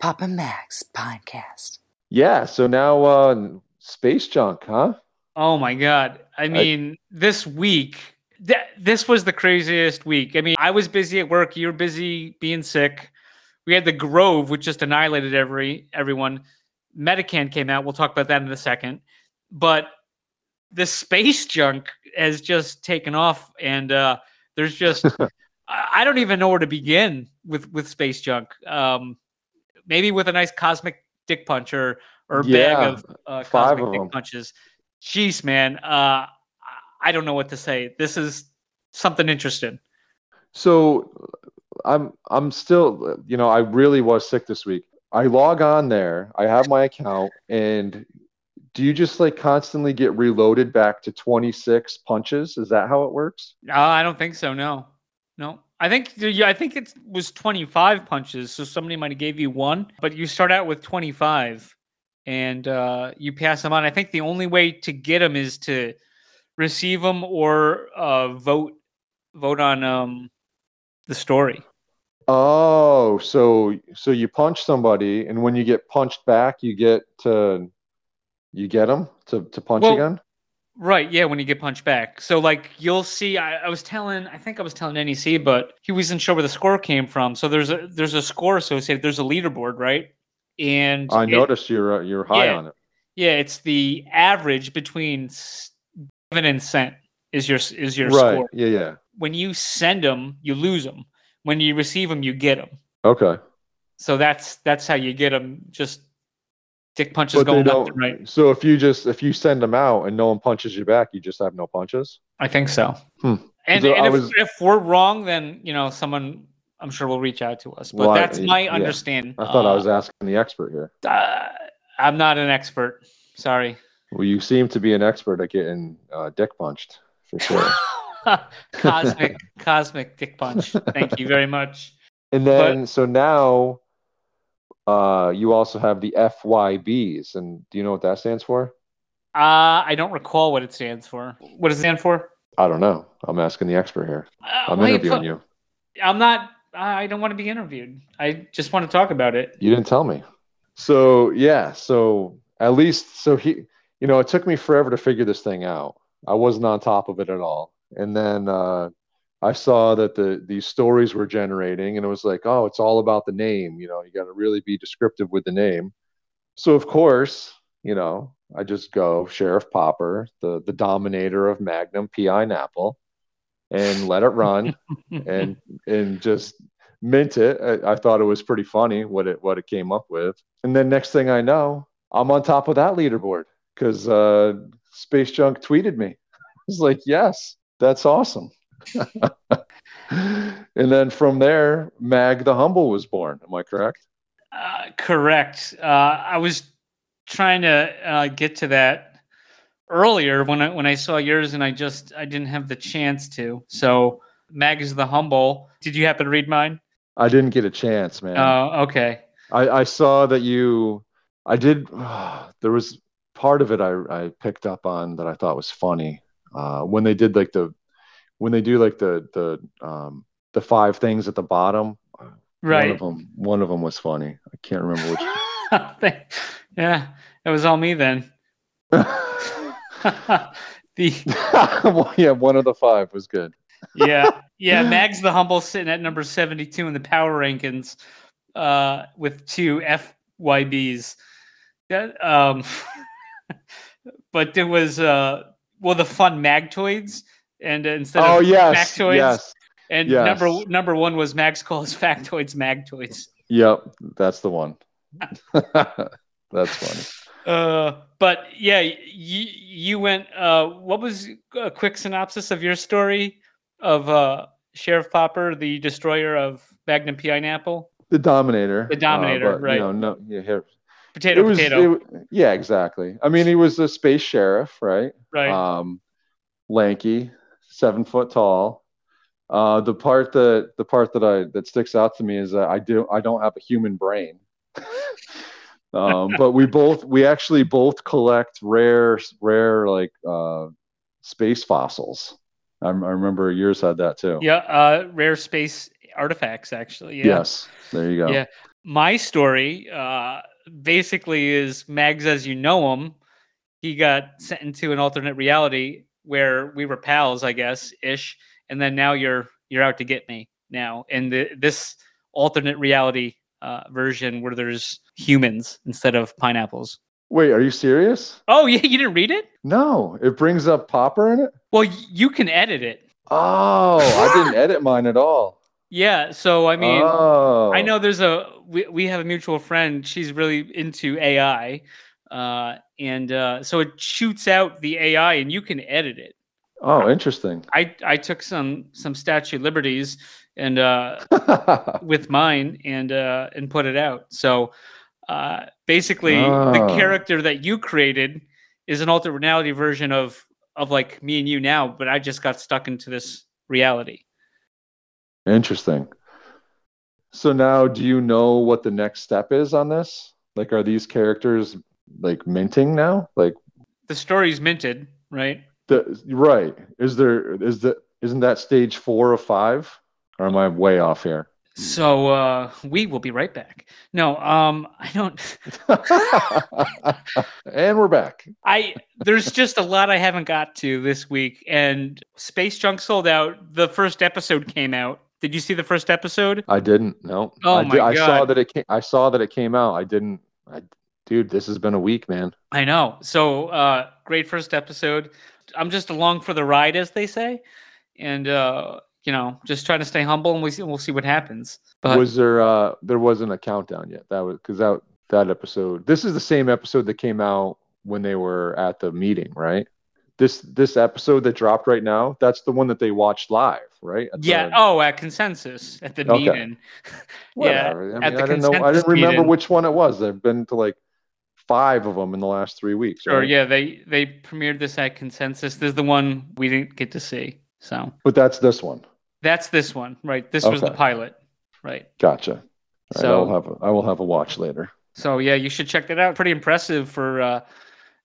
Papa Mags Podcast. Podcast. yeah, so now uh, space junk, huh? Oh my god! I mean, this week, th- this was the craziest week. I mean, I was busy at work. You were busy being sick. We had the Grove, which just annihilated every everyone. Medican came out. We'll talk about that in a second. But the space junk has just taken off, and uh, there's just I I don't even know where to begin with with space junk. Um, maybe with a nice cosmic dick punch or or a bag of uh, five cosmic of dick punches. Jeez, man, uh, I- don't know what to say. This is something interesting. So I'm I'm still you know I really was sick this week. I log on there, I have my account, and do you just like constantly get reloaded back to 26 punches? Is that how it works? Uh, I don't think so. No, no. I think I think it was 25 punches. So somebody might have gave you one, but you start out with 25, and uh, you pass them on. I think the only way to get them is to receive them or uh, vote vote on um, the story. Oh, so so you punch somebody, and when you get punched back, you get to you get them to to punch Well, again. Right, yeah, when you get punched back. So like you'll see I, I was telling I think I was telling NEC, but he wasn't sure where the score came from. So there's a there's a score associated, there's a leaderboard, right? And I it- noticed you're uh, you're high Yeah. on it. yeah, it's the average between seven and cent is your is your Right? score. Yeah, yeah. When you send them, you lose them. When you receive them, you get them. Okay. So that's that's how you get them. Just dick punches But going left and right. So if you just if you send them out and no one punches you back, you just have no punches. I think so. Hmm. And, So and if, was- if we're wrong, then you know someone I'm sure will reach out to us. But Well, I- that's my yeah. understanding. I thought I Uh, was asking the expert here. uh, I'm not an expert. Sorry. Well, you seem to be an expert at getting uh, dick punched for sure. cosmic, cosmic dick punch. Thank you very much. and then so now, uh, you also have the FYBs, and do you know what that stands for? Uh, I don't recall what it stands for. What does it stand for? I don't know. I'm asking the expert here. Uh, I'm interviewing you. I'm not. I don't want to be interviewed. I just want to talk about it. You didn't tell me. So yeah, so at least so he, you know, it took me forever to figure this thing out. I wasn't on top of it at all, and then uh, I saw that the these stories were generating, and it was like, oh, it's all about the name. You know, you got to really be descriptive with the name. So of course, you know, I just go Sheriff Popper, the the dominator of Magnum PI Napple, and let it run, and and just mint it. I, I thought it was pretty funny what it what it came up with, and then next thing I know, I'm on top of that leaderboard because uh, Space Junk tweeted me. I was like, yes, that's awesome. and then from there, Mag the Humble was born. Am I correct? Uh, correct. Uh, I was trying to uh, get to that earlier when I when I saw yours, and I just I didn't have the chance to. So Mag is the humble. Did you happen to read mine? I didn't get a chance, man. Oh, okay. I, I saw that you. I did. there was part of it I, I picked up on that I thought was funny uh, when they did like the when they do like the the um, the five things at the bottom. Right. One of them. One of them was funny. I can't remember which. yeah, it was all me then. the well, yeah, one of the five was good. yeah yeah Mag's the humble sitting at number seventy two in the power rankings, uh, with two FYBs. That um, but there was uh, well the fun Magtoids, and uh, instead Oh of yes, Factoids, yes, and yes. number number one was Max calls Factoids Magtoids. yep, that's the one. that's funny. Uh, but yeah, you you went. Uh, what was a quick synopsis of your story of uh Sheriff Popper, the destroyer of Magnum Pineapple? The Dominator. The Dominator, uh, but, right. You know, no, yeah, here. Potato, it was, potato. it- yeah, exactly. I mean, he was a space sheriff, right? right. Um, lanky, seven foot tall. Uh, the part that the part that I that sticks out to me is that I do I don't have a human brain. um, but we both we actually both collect rare rare like uh, space fossils. I, I remember yours had that too. yeah. Uh, rare space artifacts, actually. Yeah. Yes, there you go. Yeah. My story, uh, basically is Mags as you know him. He got sent into an alternate reality where we were pals, I guess, ish, and then now you're you're out to get me now in the, this alternate reality uh, version where there's humans instead of pineapples. Wait, are you serious? Oh yeah, you didn't read it? No, it brings up Popper in it. Well, you can edit it. Oh, I didn't edit mine at all. Yeah. So I mean, oh. I know there's a we, we have a mutual friend. She's really into AI, uh, and uh, so it shoots out the AI, and you can edit it. Oh, interesting. I I took some some statute liberties and uh, with mine and uh, and put it out. So uh, basically, the Oh. character that you created is an alternate reality version of of like me and you now, but I just got stuck into this reality. Interesting. So now, do you know what the next step is on this? Like, are these characters like minting now? Like, The story's minted, right? the right? Is there is that isn't that stage four of five? Or am I way off here? So uh, we will be right back. No, um, I don't. and we're back. I there's just a lot I haven't got to this week, and Space Junk sold out. The first episode came out. Did you see the first episode? I didn't. No. Oh I, my I saw that it came. I saw that it came out. I didn't. I, dude, this has been a week, man. I know. So uh, great first episode. I'm just along for the ride, as they say, and uh, you know, just trying to stay humble, and we see, we'll see what happens. But was there? uh There wasn't a countdown yet. That was because that that episode. This is the same episode that came out when they were at the meeting, right? This this episode that dropped right now. That's the one that they watched live, right? At the- yeah. Oh, at consensus at the Okay. meeting. yeah. Whatever. I, at mean, the I didn't know. I didn't remember meeting. which one it was. I've been to like five of them in the last three weeks. Or yeah, they they premiered this at consensus. This is the one we didn't get to see. So But that's this one. That's this one, right? This was the pilot, right? Gotcha. I So will have a, I will have a watch later. so yeah, you should check that out. Pretty impressive for uh,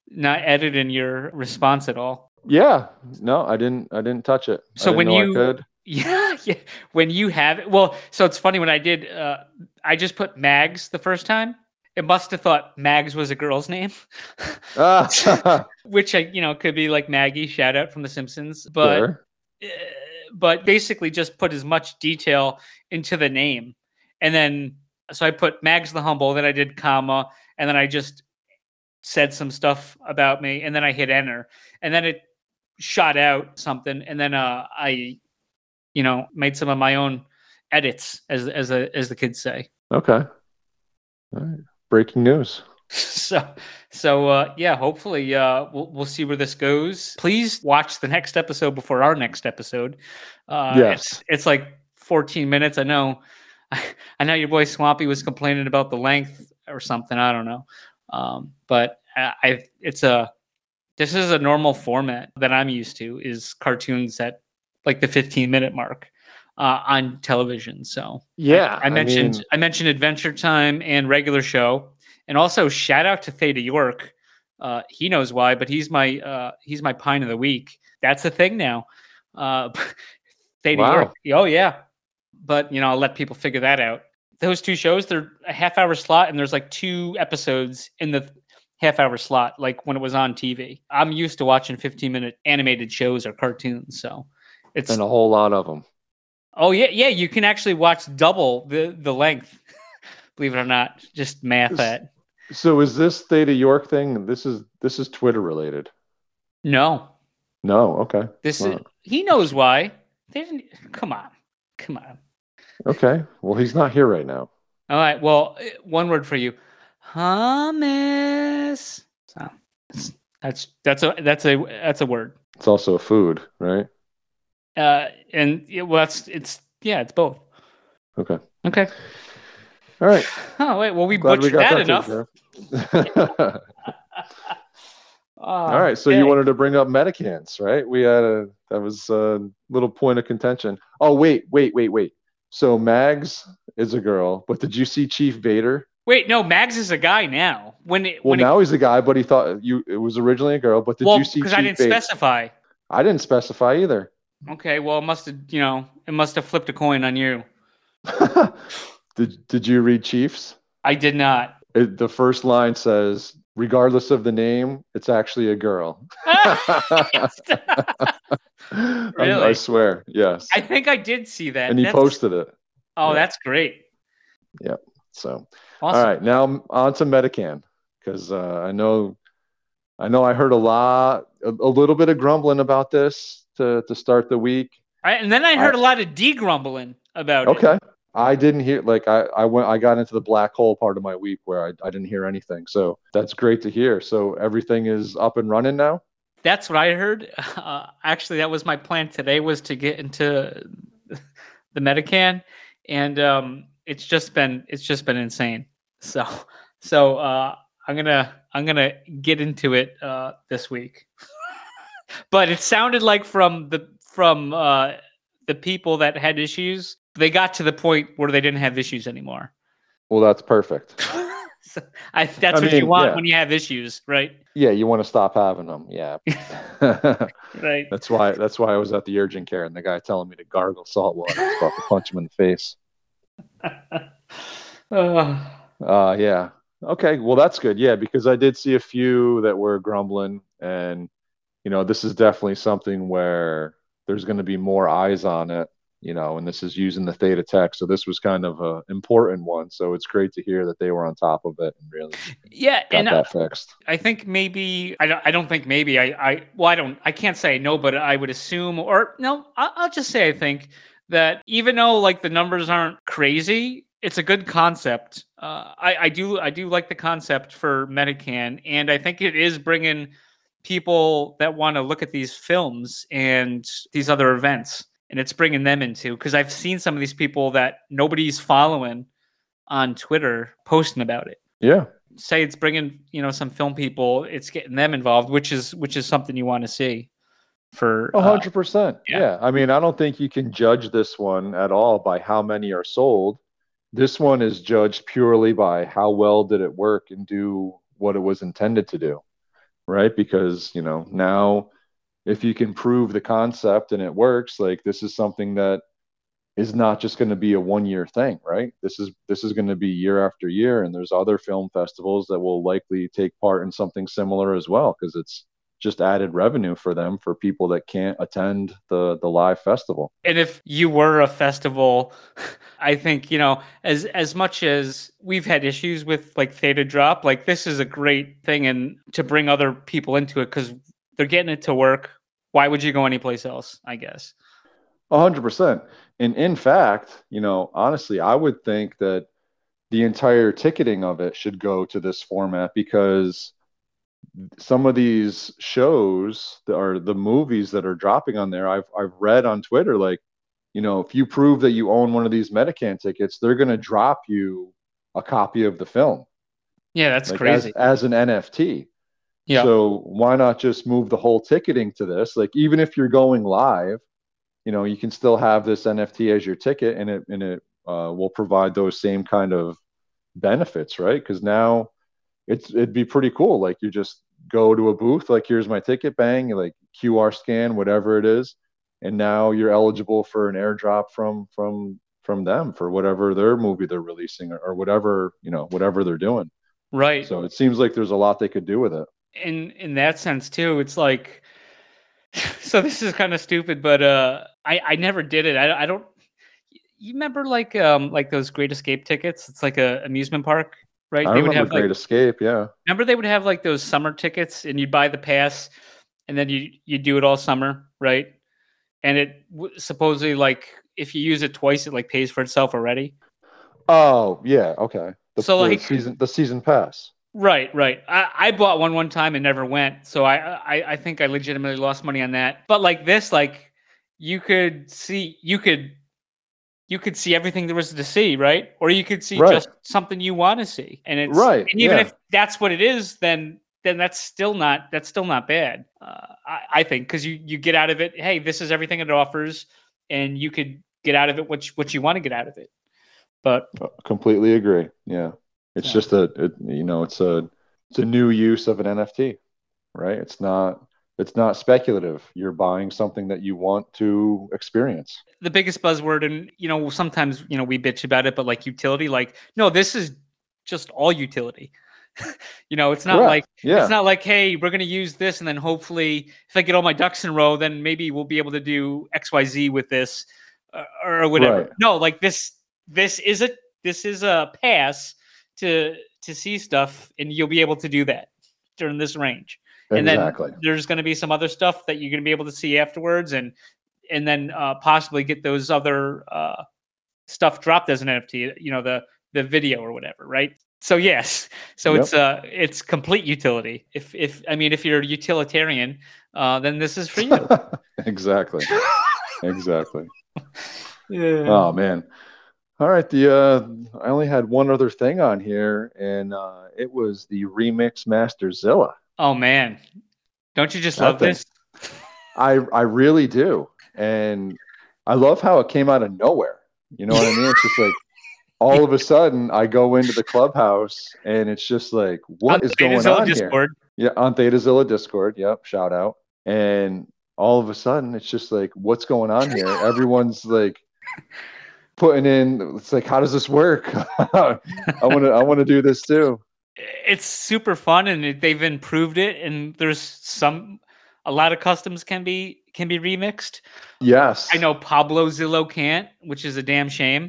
not editing your response at all. Yeah, no, I didn't. I didn't touch it. So when you- could. Yeah, yeah. When you have it, well, so it's funny when I did. Uh, I just put Mags the first time. It must have thought Mags was a girl's name, Ah, which I, you know, could be like Maggie, shout out from The Simpsons. But sure. uh, but basically just put as much detail into the name and then so i put mags the humble then i did comma and then i just said some stuff about me and then i hit enter and then it shot out something and then uh i you know made some of my own edits as as the as the kids say Okay. All right. Breaking news. so so uh yeah hopefully uh we'll, we'll see where this goes. Please watch the next episode before our next episode. Uh Yes. it's, it's like 14 minutes. I know i know your boy swampy was complaining about the length or something. I don't know. Um but i, I it's a this is a normal format that i'm used to is cartoons at like the 15 minute mark uh, on television. So Yeah, I mentioned mean, I mentioned Adventure Time and regular show, and also shout out to Theta York. Uh, he knows why, but he's my uh, he's my pine of the week. That's the thing now. Uh, Theta Wow. York. Oh yeah, but you know I'll let people figure that out. Those two shows, they're a half hour slot, and there's like two episodes in the half hour slot, like when it was on TV. I'm used to watching 15 minute animated shows or cartoons, so it's and a whole lot of them. Oh yeah, yeah. You can actually watch double the the length. Believe it or not, just math at. So is this Theta York thing? This is this is Twitter related. No, No, okay, this is he knows why. They didn't. Come on, come on. okay. Well, he's not here right now. All right. Well, uh, one word for you, hummus. So that's that's a that's a that's a word. It's also a food, right? Uh, and yeah, well, that's it's yeah, it's both. Okay. Okay. All right. Oh wait. Well, we Glad we butchered that, taken enough. Oh, All ah, right. So you wanted to bring up Medicans, right? We had a that was a little point of contention. Oh wait, wait, wait, wait. So Mags is a girl, but did you see Chief Vader? wait. No, Mags is a guy now. When it Well, when it now he's a guy, but he thought you it was originally a girl. But did well, you see Chief? because I didn't Vader? specify. I didn't specify either. Okay, well, it must have, you know, it must have flipped a coin on you. did Did you read Chiefs? I did not. It, the first line says, regardless of the name, it's actually a girl. I- I swear, yes. I think I did see that. and he That's- posted it. Oh, yeah. that's great. Yep. So, Awesome. all right, now on to Medican because uh, I know, I know, I heard a lot, a, a little bit of grumbling about this to to start the week. Right, and then I heard I- a lot of degrumbling about it. Okay, I didn't hear like I I went I got into the black hole part of my week where I I didn't hear anything. So that's great to hear. So everything is up and running now. That's what I heard. Uh, actually, that was my plan today was to get into the Medican, and um, it's just been it's just been insane. So so uh, I'm gonna I'm gonna get into it uh, this week. but it sounded like from the from uh, the people that had issues, they got to the point where they didn't have issues anymore. Well, that's perfect. so I, that's I what you want yeah. when you have issues, right? Yeah, you want to stop having them. Yeah. Right. that's why that's why I was at the urgent care and the guy telling me to gargle salt water. I was about to punch him in the face. Uh, Uh yeah. Okay, well that's good. Yeah, because I did see a few that were grumbling and you know, this is definitely something where there's going to be more eyes on it, you know, and this is using the theta tech. So this was kind of a important one. So it's great to hear that they were on top of it and really yeah, got and uh, that fixed. I think maybe I don't. I don't think maybe I. I well, I don't. I can't say no, but I would assume, or no, I'll, I'll just say I think that even though like the numbers aren't crazy, it's a good concept. Uh, I, I do. I do like the concept for Medican, and I think it is bringing people that want to look at these films and these other events, and it's bringing them into because I've seen some of these people that nobody's following on Twitter posting about it Yeah. say it's bringing you know some film people it's getting them involved which is which is something you want to see for A uh, hundred percent. Yeah. I mean, I don't think you can judge this one at all by how many are sold. This one is judged purely by how well did it work and do what it was intended to do, right? Because, you know, now if you can prove the concept and it works, like this is something that is not just going to be a one year thing, right? This is this is going to be year after year and there's other film festivals that will likely take part in something similar as well because it's just added revenue for them for people that can't attend the the live festival. And if you were a festival, I think, you know, as as much as we've had issues with like Theta Drop, like this is a great thing and to bring other people into it cuz they're getting it to work. Why would you go anyplace else, I guess? A hundred percent. And in fact, you know, honestly, I would think that the entire ticketing of it should go to this format because some of these shows that are the movies that are dropping on there, I've I've read on Twitter like, you know, if you prove that you own one of these Metacan tickets, they're going to drop you a copy of the film. Yeah, that's like, crazy. As, as an NFT. Yeah. So why not just move the whole ticketing to this? Like even if you're going live, you know, you can still have this NFT as your ticket, and it and it uh, will provide those same kind of benefits, right? Because now it's it'd be pretty cool. Like you just go to a booth, like here's my ticket, bang, like QR scan, whatever it is, and now you're eligible for an airdrop from from from them for whatever their movie they're releasing or, or whatever you know whatever they're doing. right. So it seems like there's a lot they could do with it. In in that sense too it's like so this is kind of stupid but uh i i never did it i, I don't you remember like um like those great escape tickets it's like a amusement park right I they would have Great like Escape, yeah. remember they would have like those summer tickets and you'd buy the pass and then you you do it all summer right and it w- supposedly like if you use it twice it like pays for itself already Oh yeah, okay. The, So, the like- season the season pass. Right, right. I, I bought one one time and never went, so I, I I think I legitimately lost money on that. But like this, like you could see, you could, you could see everything there was to see, right? Or you could see Right. just something you want to see, and it's Right, And even yeah. if that's what it is, then then that's still not that's still not bad. Uh, I, I think because you you get out of it. Hey, this is everything it offers, and you could get out of it what you, what you want to get out of it. But Uh, Completely agree. Yeah. It's Yeah. just a it, you know, it's a it's a new use of an NFT, right? It's not it's not speculative. You're buying something that you want to experience. the biggest buzzword and you know sometimes you know we bitch about it but like utility like no this is just all utility you know it's not Correct. like Yeah. it's not like hey we're going to use this and then hopefully if i get all my ducks in a row then maybe we'll be able to do xyz with this uh, or whatever Right. no like this this is a this is a pass to to see stuff and you'll be able to do that during this range and then there's going to be some other stuff that you're going to be able to see afterwards and and then uh, possibly get those other uh, stuff dropped as an nft you know the the video or whatever right so yes so Yep. it's uh it's complete utility if if i mean if you're a utilitarian uh then this is for you exactly. exactly. yeah. Oh man. All right, the uh I only had one other thing on here and uh it was the remix Masterzilla. oh man don't you just That love thing. this I I really do. And I love how it came out of nowhere. You know what I mean? It's just like all of a sudden I go into the clubhouse and it's just like what On is going Thetazilla on here? Discord. Yeah, on Thetazilla Discord. Yep, shout out. And all of a sudden it's just like what's going on here? Everyone's like putting in it's like how does this work? I want to I want to do this too. it's super fun and it, they've improved it and there's some a lot of customs can be can be remixed Yes. i know pablo zillo can't which is a damn shame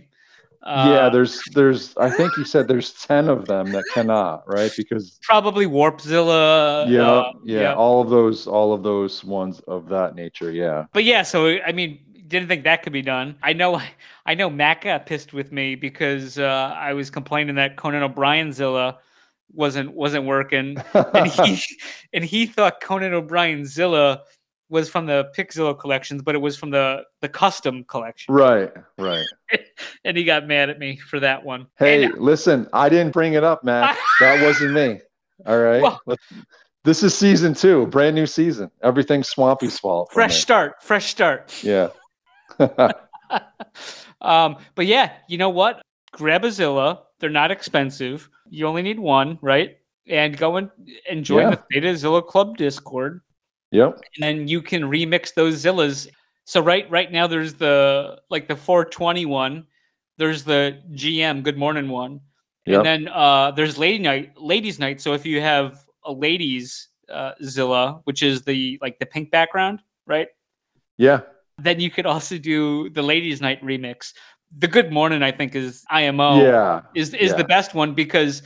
yeah, Uh, there's there's I think you said there's 10 of them that cannot, right? Because probably warpzilla yeah, uh, yeah, all of those, all of those ones of that nature. Yeah, but yeah so i mean didn't think that could be done i know i know matt got pissed with me because uh, i was complaining that conan o'brien zilla wasn't wasn't working and he and he thought Conan O'Brien Zilla was from the Pixzilla collections, but it was from the the custom collection. right, right. And he got mad at me for that one. Hey, And- listen, I didn't bring it up, Matt. that wasn't me. All right. Well- this is season two, brand new season. Everything's Swampy's fault. fresh start, fresh start. Yeah. um, but yeah, you know what? grab a Zilla. They're not expensive. You only need one, right? And go and, and join Yeah. the Theta Zilla Club Discord. Yep. and then you can remix those Zillas. So right right now there's the like the 421, there's the GM Good Morning one, Yep. and then uh, there's Lady Night, Ladies Night. So if you have a ladies uh, Zilla, which is the like the pink background, right? Yeah. Then you could also do the Ladies Night remix. The Good Morning, I think, is IMO yeah. is is Yeah. the best one because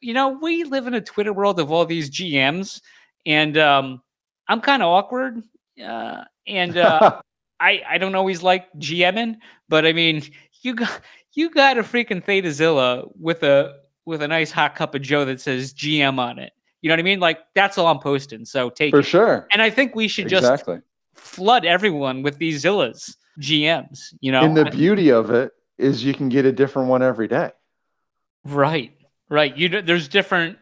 you know we live in a Twitter world of all these GMs, and um, I'm kind of awkward, uh, and uh, I I don't always like GMing, but I mean you got you got a freaking Theta Zilla with a with a nice hot cup of Joe that says GM on it. You know what I mean? Like that's all I'm posting. So take For it. sure. And I think we should just Exactly. Flood everyone with these Zillas GMs. You know, and the beauty of it is you can get a different one every day. Right, right. You there's different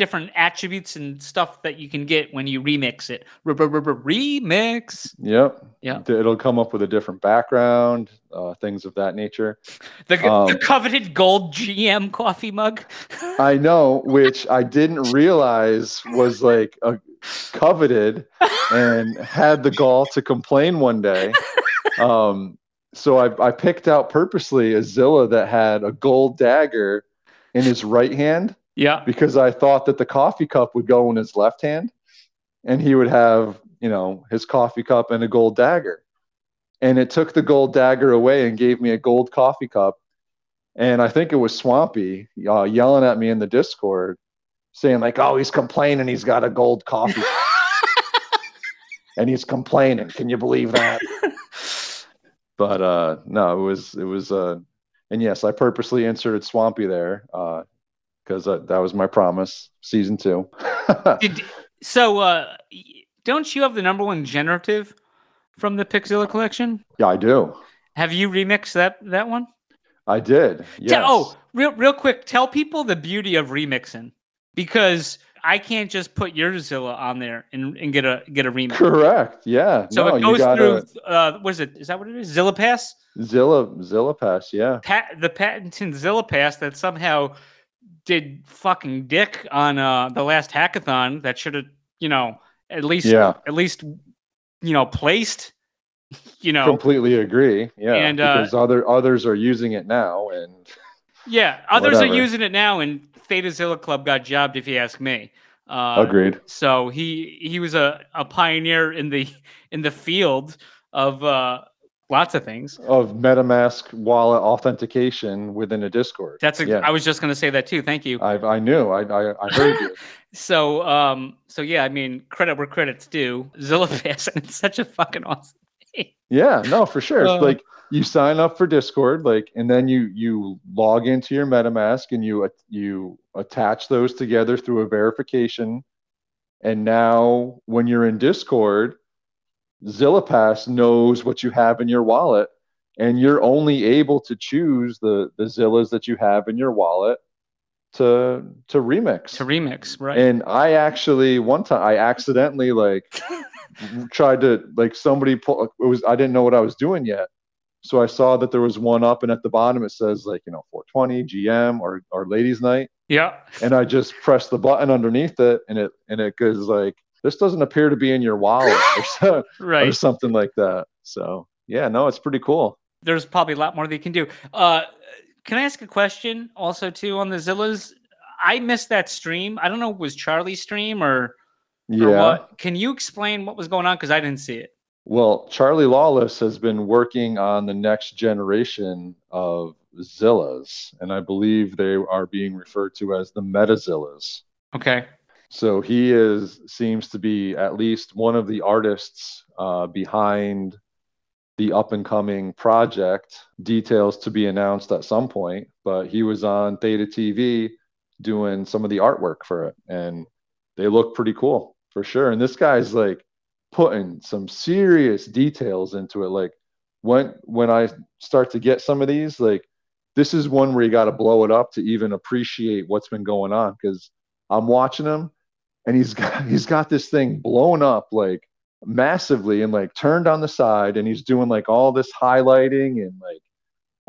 different attributes and stuff that you can get when you remix it. Remix Yep. Yeah. It'll come up with a different background, uh, things of that nature. the, g- the Um, coveted gold GM coffee mug. I know, which I didn't realize was like a coveted and had the gall to complain one day. Um, so I, I picked out purposely a Zilla that had a gold dagger in his right hand yeah, because I thought that the coffee cup would go in his left hand and he would have, you know, his coffee cup and a gold dagger. And it took the gold dagger away and gave me a gold coffee cup. And I think it was Swampy uh, yelling at me in the Discord saying, like, oh, he's complaining he's got a gold coffee and he's complaining. Can you believe that? But uh, no, it was, it was, uh, and yes, I purposely inserted Swampy there because uh, that was my promise. Season two. Did, so uh, don't you have the number one generative from the Pixilla collection? yeah, I do. Have you remixed that that one? I did. Te- Yes. Oh, real real quick, tell people the beauty of remixing because I can't just put your Zilla on there and, and get a get a remix. correct. Yeah. So no, it goes gotta through. Uh, what is it? Is that what it is? Zilla Pass. Zilla Zilla Pass. Yeah. Pat the patented Zilla Pass that somehow did fucking dick on uh, the last hackathon. That should have, you know, at least Yeah. at least you know placed. You know, Completely agree. Yeah. And, uh, because other others are using it now, and yeah. Others are using it now, and Theta Zilla Club got jobbed. If you ask me. Uh, agreed. So he he was a, a pioneer in the in the field of uh, lots of things. Of MetaMask wallet authentication within a Discord. That's a, Yeah. I was just going to say that too. Thank you. I I knew. I I, I heard you. So um so yeah, I mean credit where credit's due. Zillapass, and it's such a fucking awesome. Yeah, no, for sure. Uh, like you sign up for Discord, like, and then you you log into your MetaMask and you you attach those together through a verification. And now, when you're in Discord, ZillaPass knows what you have in your wallet, and you're only able to choose the the Zillas that you have in your wallet to to remix. To remix, right? And I actually one time I accidentally like tried to like somebody pull it was I didn't know what I was doing yet. So I saw that there was one up and at the bottom it says like, you know, 420 GM or or ladies night yeah. and I just pressed the button underneath it and it and it goes like this doesn't appear to be in your wallet or, so, or something like that. So, yeah, no, it's pretty cool. There's probably a lot more they can do. Uh can I ask a question also too on the Zillas? I missed that stream. I don't know, was Charlie's stream or, or Yeah. what? Can you explain what was going on? Because I didn't see it. Well, Charlie Lawless has been working on the next generation of Zillas, and I believe they are being referred to as the Metazillas. Okay. So he is seems to be at least one of the artists uh, behind the up and coming project. Details to be announced at some point, but he was on Theta TV doing some of the artwork for it, and they look pretty cool for sure. And this guy's like putting some serious details into it. Like when when I start to get some of these, like this is one where you got to blow it up to even appreciate what's been going on because I'm watching him and he's got he's got this thing blown up like massively and like turned on the side and he's doing like all this highlighting and like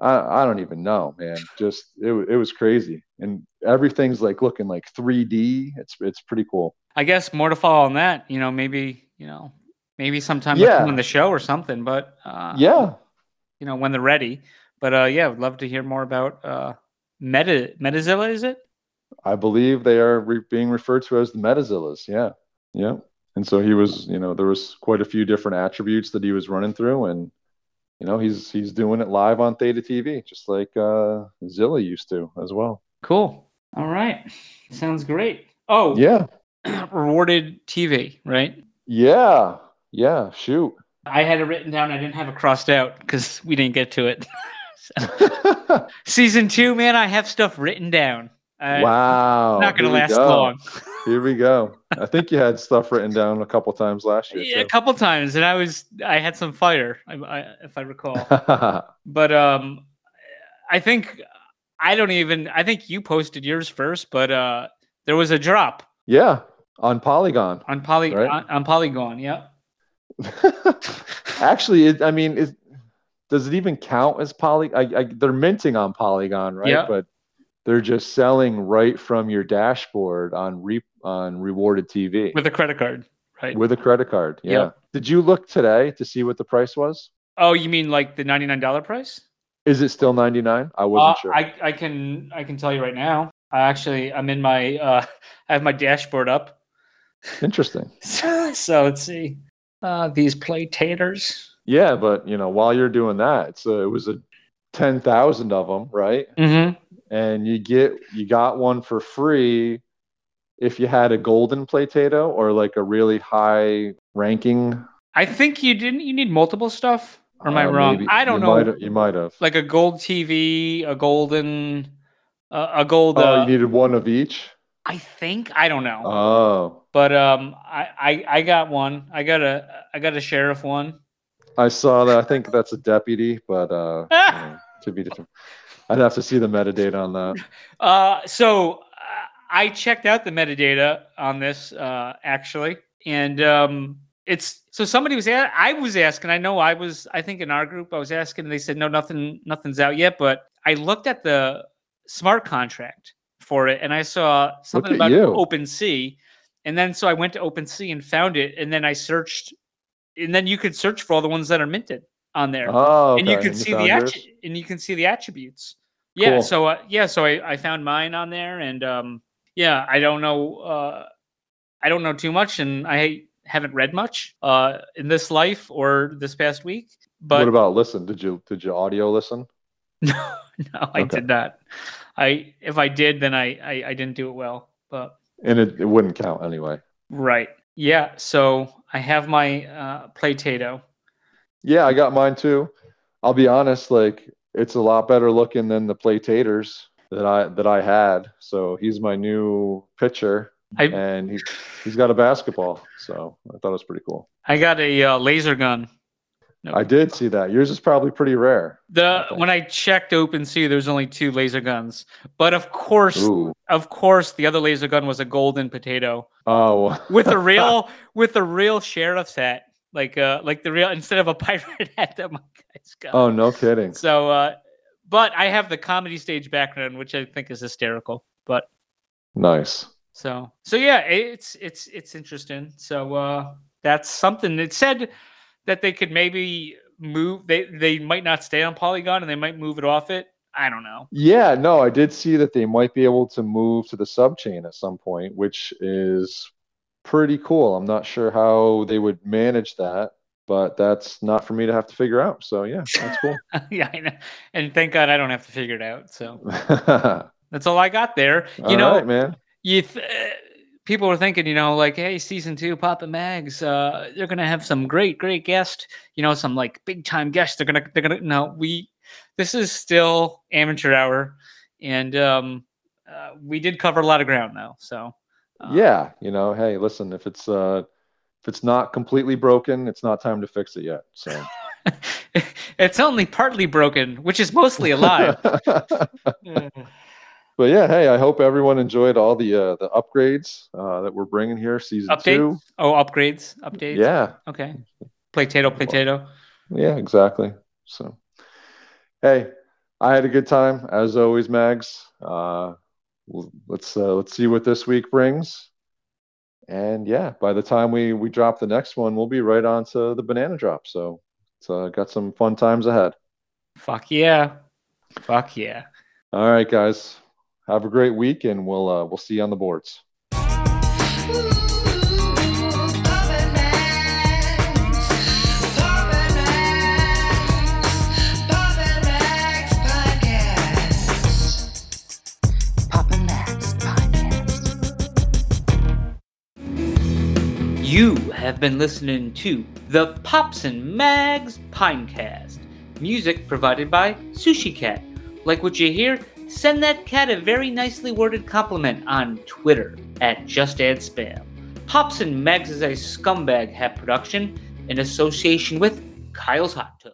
I, I don't even know, man. Just it, it was crazy, and everything's like looking like 3D. It's it's pretty cool. I guess more to follow on that. You know, maybe you know, maybe sometime Yeah. on the show or something. But uh, Yeah, you know, when they're ready. But uh, yeah, I'd love to hear more about uh, Meta Metazilla. Is it? I believe they are re- being referred to as the Metazillas. Yeah, yeah. And so he was, you know, there was quite a few different attributes that he was running through, and you know, he's he's doing it live on Theta TV, just like uh, Zilla used to as well. Cool. All right. Sounds great. Oh, Yeah, rewarded TV, right? Yeah, yeah. Shoot. I had it written down. I didn't have it crossed out because we didn't get to it. Season two, man, I have stuff written down. Uh, wow. Not going to last go. long. Here we go. I think you had stuff written down a couple times last year. Yeah, a couple times, and I was I had some fire, I, I, if I recall. but um, I think I don't even. I think you posted yours first, but uh, there was a drop yeah, on Polygon. on poly Right. on, on Polygon. Yeah. Actually, it, I mean, is, does it even count as poly? I, I, they're minting on Polygon, right? Yeah. But they're just selling right from your dashboard on re, on rewarded TV with a credit card, right? with a credit card. Yeah. Yep. Did you look today to see what the price was? oh, you mean like the ninety nine dollar price? Is it still 99? I wasn't Uh, sure. I I can I can tell you right now. I actually I'm in my uh I have my dashboard up. Interesting. So, so let's see. Uh these play taters. Yeah, but you know, while you're doing that, it's it was a 10,000 of them, right? Mm-hmm. and you get you got one for free if you had a golden platato or like a really high ranking. I think you didn't you need multiple stuff? Or am I uh, wrong? maybe. I don't you know. Might have, you might have. Like a gold TV, a golden uh, a gold oh, uh, you needed one of each. I think I don't know. Oh, but um I, I I got one. I got a I got a sheriff one. I saw that. I think that's a deputy, but uh, you know, to be determined. I'd have to see the metadata on that. Uh, so uh, I checked out the metadata on this uh, actually, and um, it's so somebody was a- I was asking. I know I was. I think in our group I was asking. and They said no, nothing, nothing's out yet. But I looked at the smart contract for it, and I saw something about you. OpenSea, and then so I went to OpenSea and found it, and then I searched, and then you could search for all the ones that are minted on there Oh, and you okay, can see the attri- and you can see the attributes. Yeah, Cool. so uh, yeah, so I, I found mine on there, and um, yeah, I don't know, uh, I don't know too much, and I haven't read much uh, in this life or this past week. But what about listen? Did you did you audio listen? no, no, I Okay. did not. I if I did, then I, I I didn't do it well. But And it, it wouldn't count anyway. right, yeah. So I have my uh, Playtato. Yeah, I got mine too. I'll be honest, like it's a lot better looking than the Platators that I that I had. So he's my new pitcher, I and he's he's got a basketball. So I thought it was pretty cool. I got a uh, laser gun. No. I did see that. Yours is probably pretty rare. The Okay. when I checked OpenSea, there's only two laser guns, but of course, Ooh. of course, the other laser gun was a golden potato Oh. with a real with a real sheriff's hat, like uh like the real instead of a pirate hat that my guy's got. oh, no kidding. So, uh, but I have the comedy stage background, which I think is hysterical. But Nice. so so yeah, it's it's it's interesting. So uh, that's something. It said that they could maybe move. They they might not stay on Polygon and they might move it off it. I don't know. Yeah, no, I did see that they might be able to move to the subchain at some point, which is pretty cool. I'm not sure how they would manage that, but that's not for me to have to figure out. So yeah, that's cool. yeah, I know. And thank God I don't have to figure it out. So that's all I got there. You know, right, man. you th- uh, people were thinking, you know, like, hey, season two, Papa Mags, uh, they're gonna have some great, great guests. You know, some like big time guests. They're gonna, they're gonna. No, we. This is still amateur hour, and um, uh, we did cover a lot of ground though. So uh, Yeah, you know, hey, listen, if it's uh if it's not completely broken, it's not time to fix it yet. So it's only partly broken, which is mostly alive. But yeah, hey, I hope everyone enjoyed all the uh, the upgrades uh, that we're bringing here, season Updates? two. oh, upgrades, updates. Yeah, Okay. Potato, potato. yeah, exactly. So, hey, I had a good time as always, Mags. Uh, let's uh, let's see what this week brings. And yeah, by the time we we drop the next one, we'll be right on to the banana drop. So it's uh, got some fun times ahead. Fuck yeah. Fuck yeah. All right, guys. Have a great week, and we'll uh, we'll see you on the boards. You have been listening to the Pops and Mags Pinecast. Music provided by Sushi Cat. Like what you hear? Send that cat a very nicely worded compliment on Twitter at Just Add Spam. Pops and Mags is a scumbag hat production in association with Kyle's Hot Tub.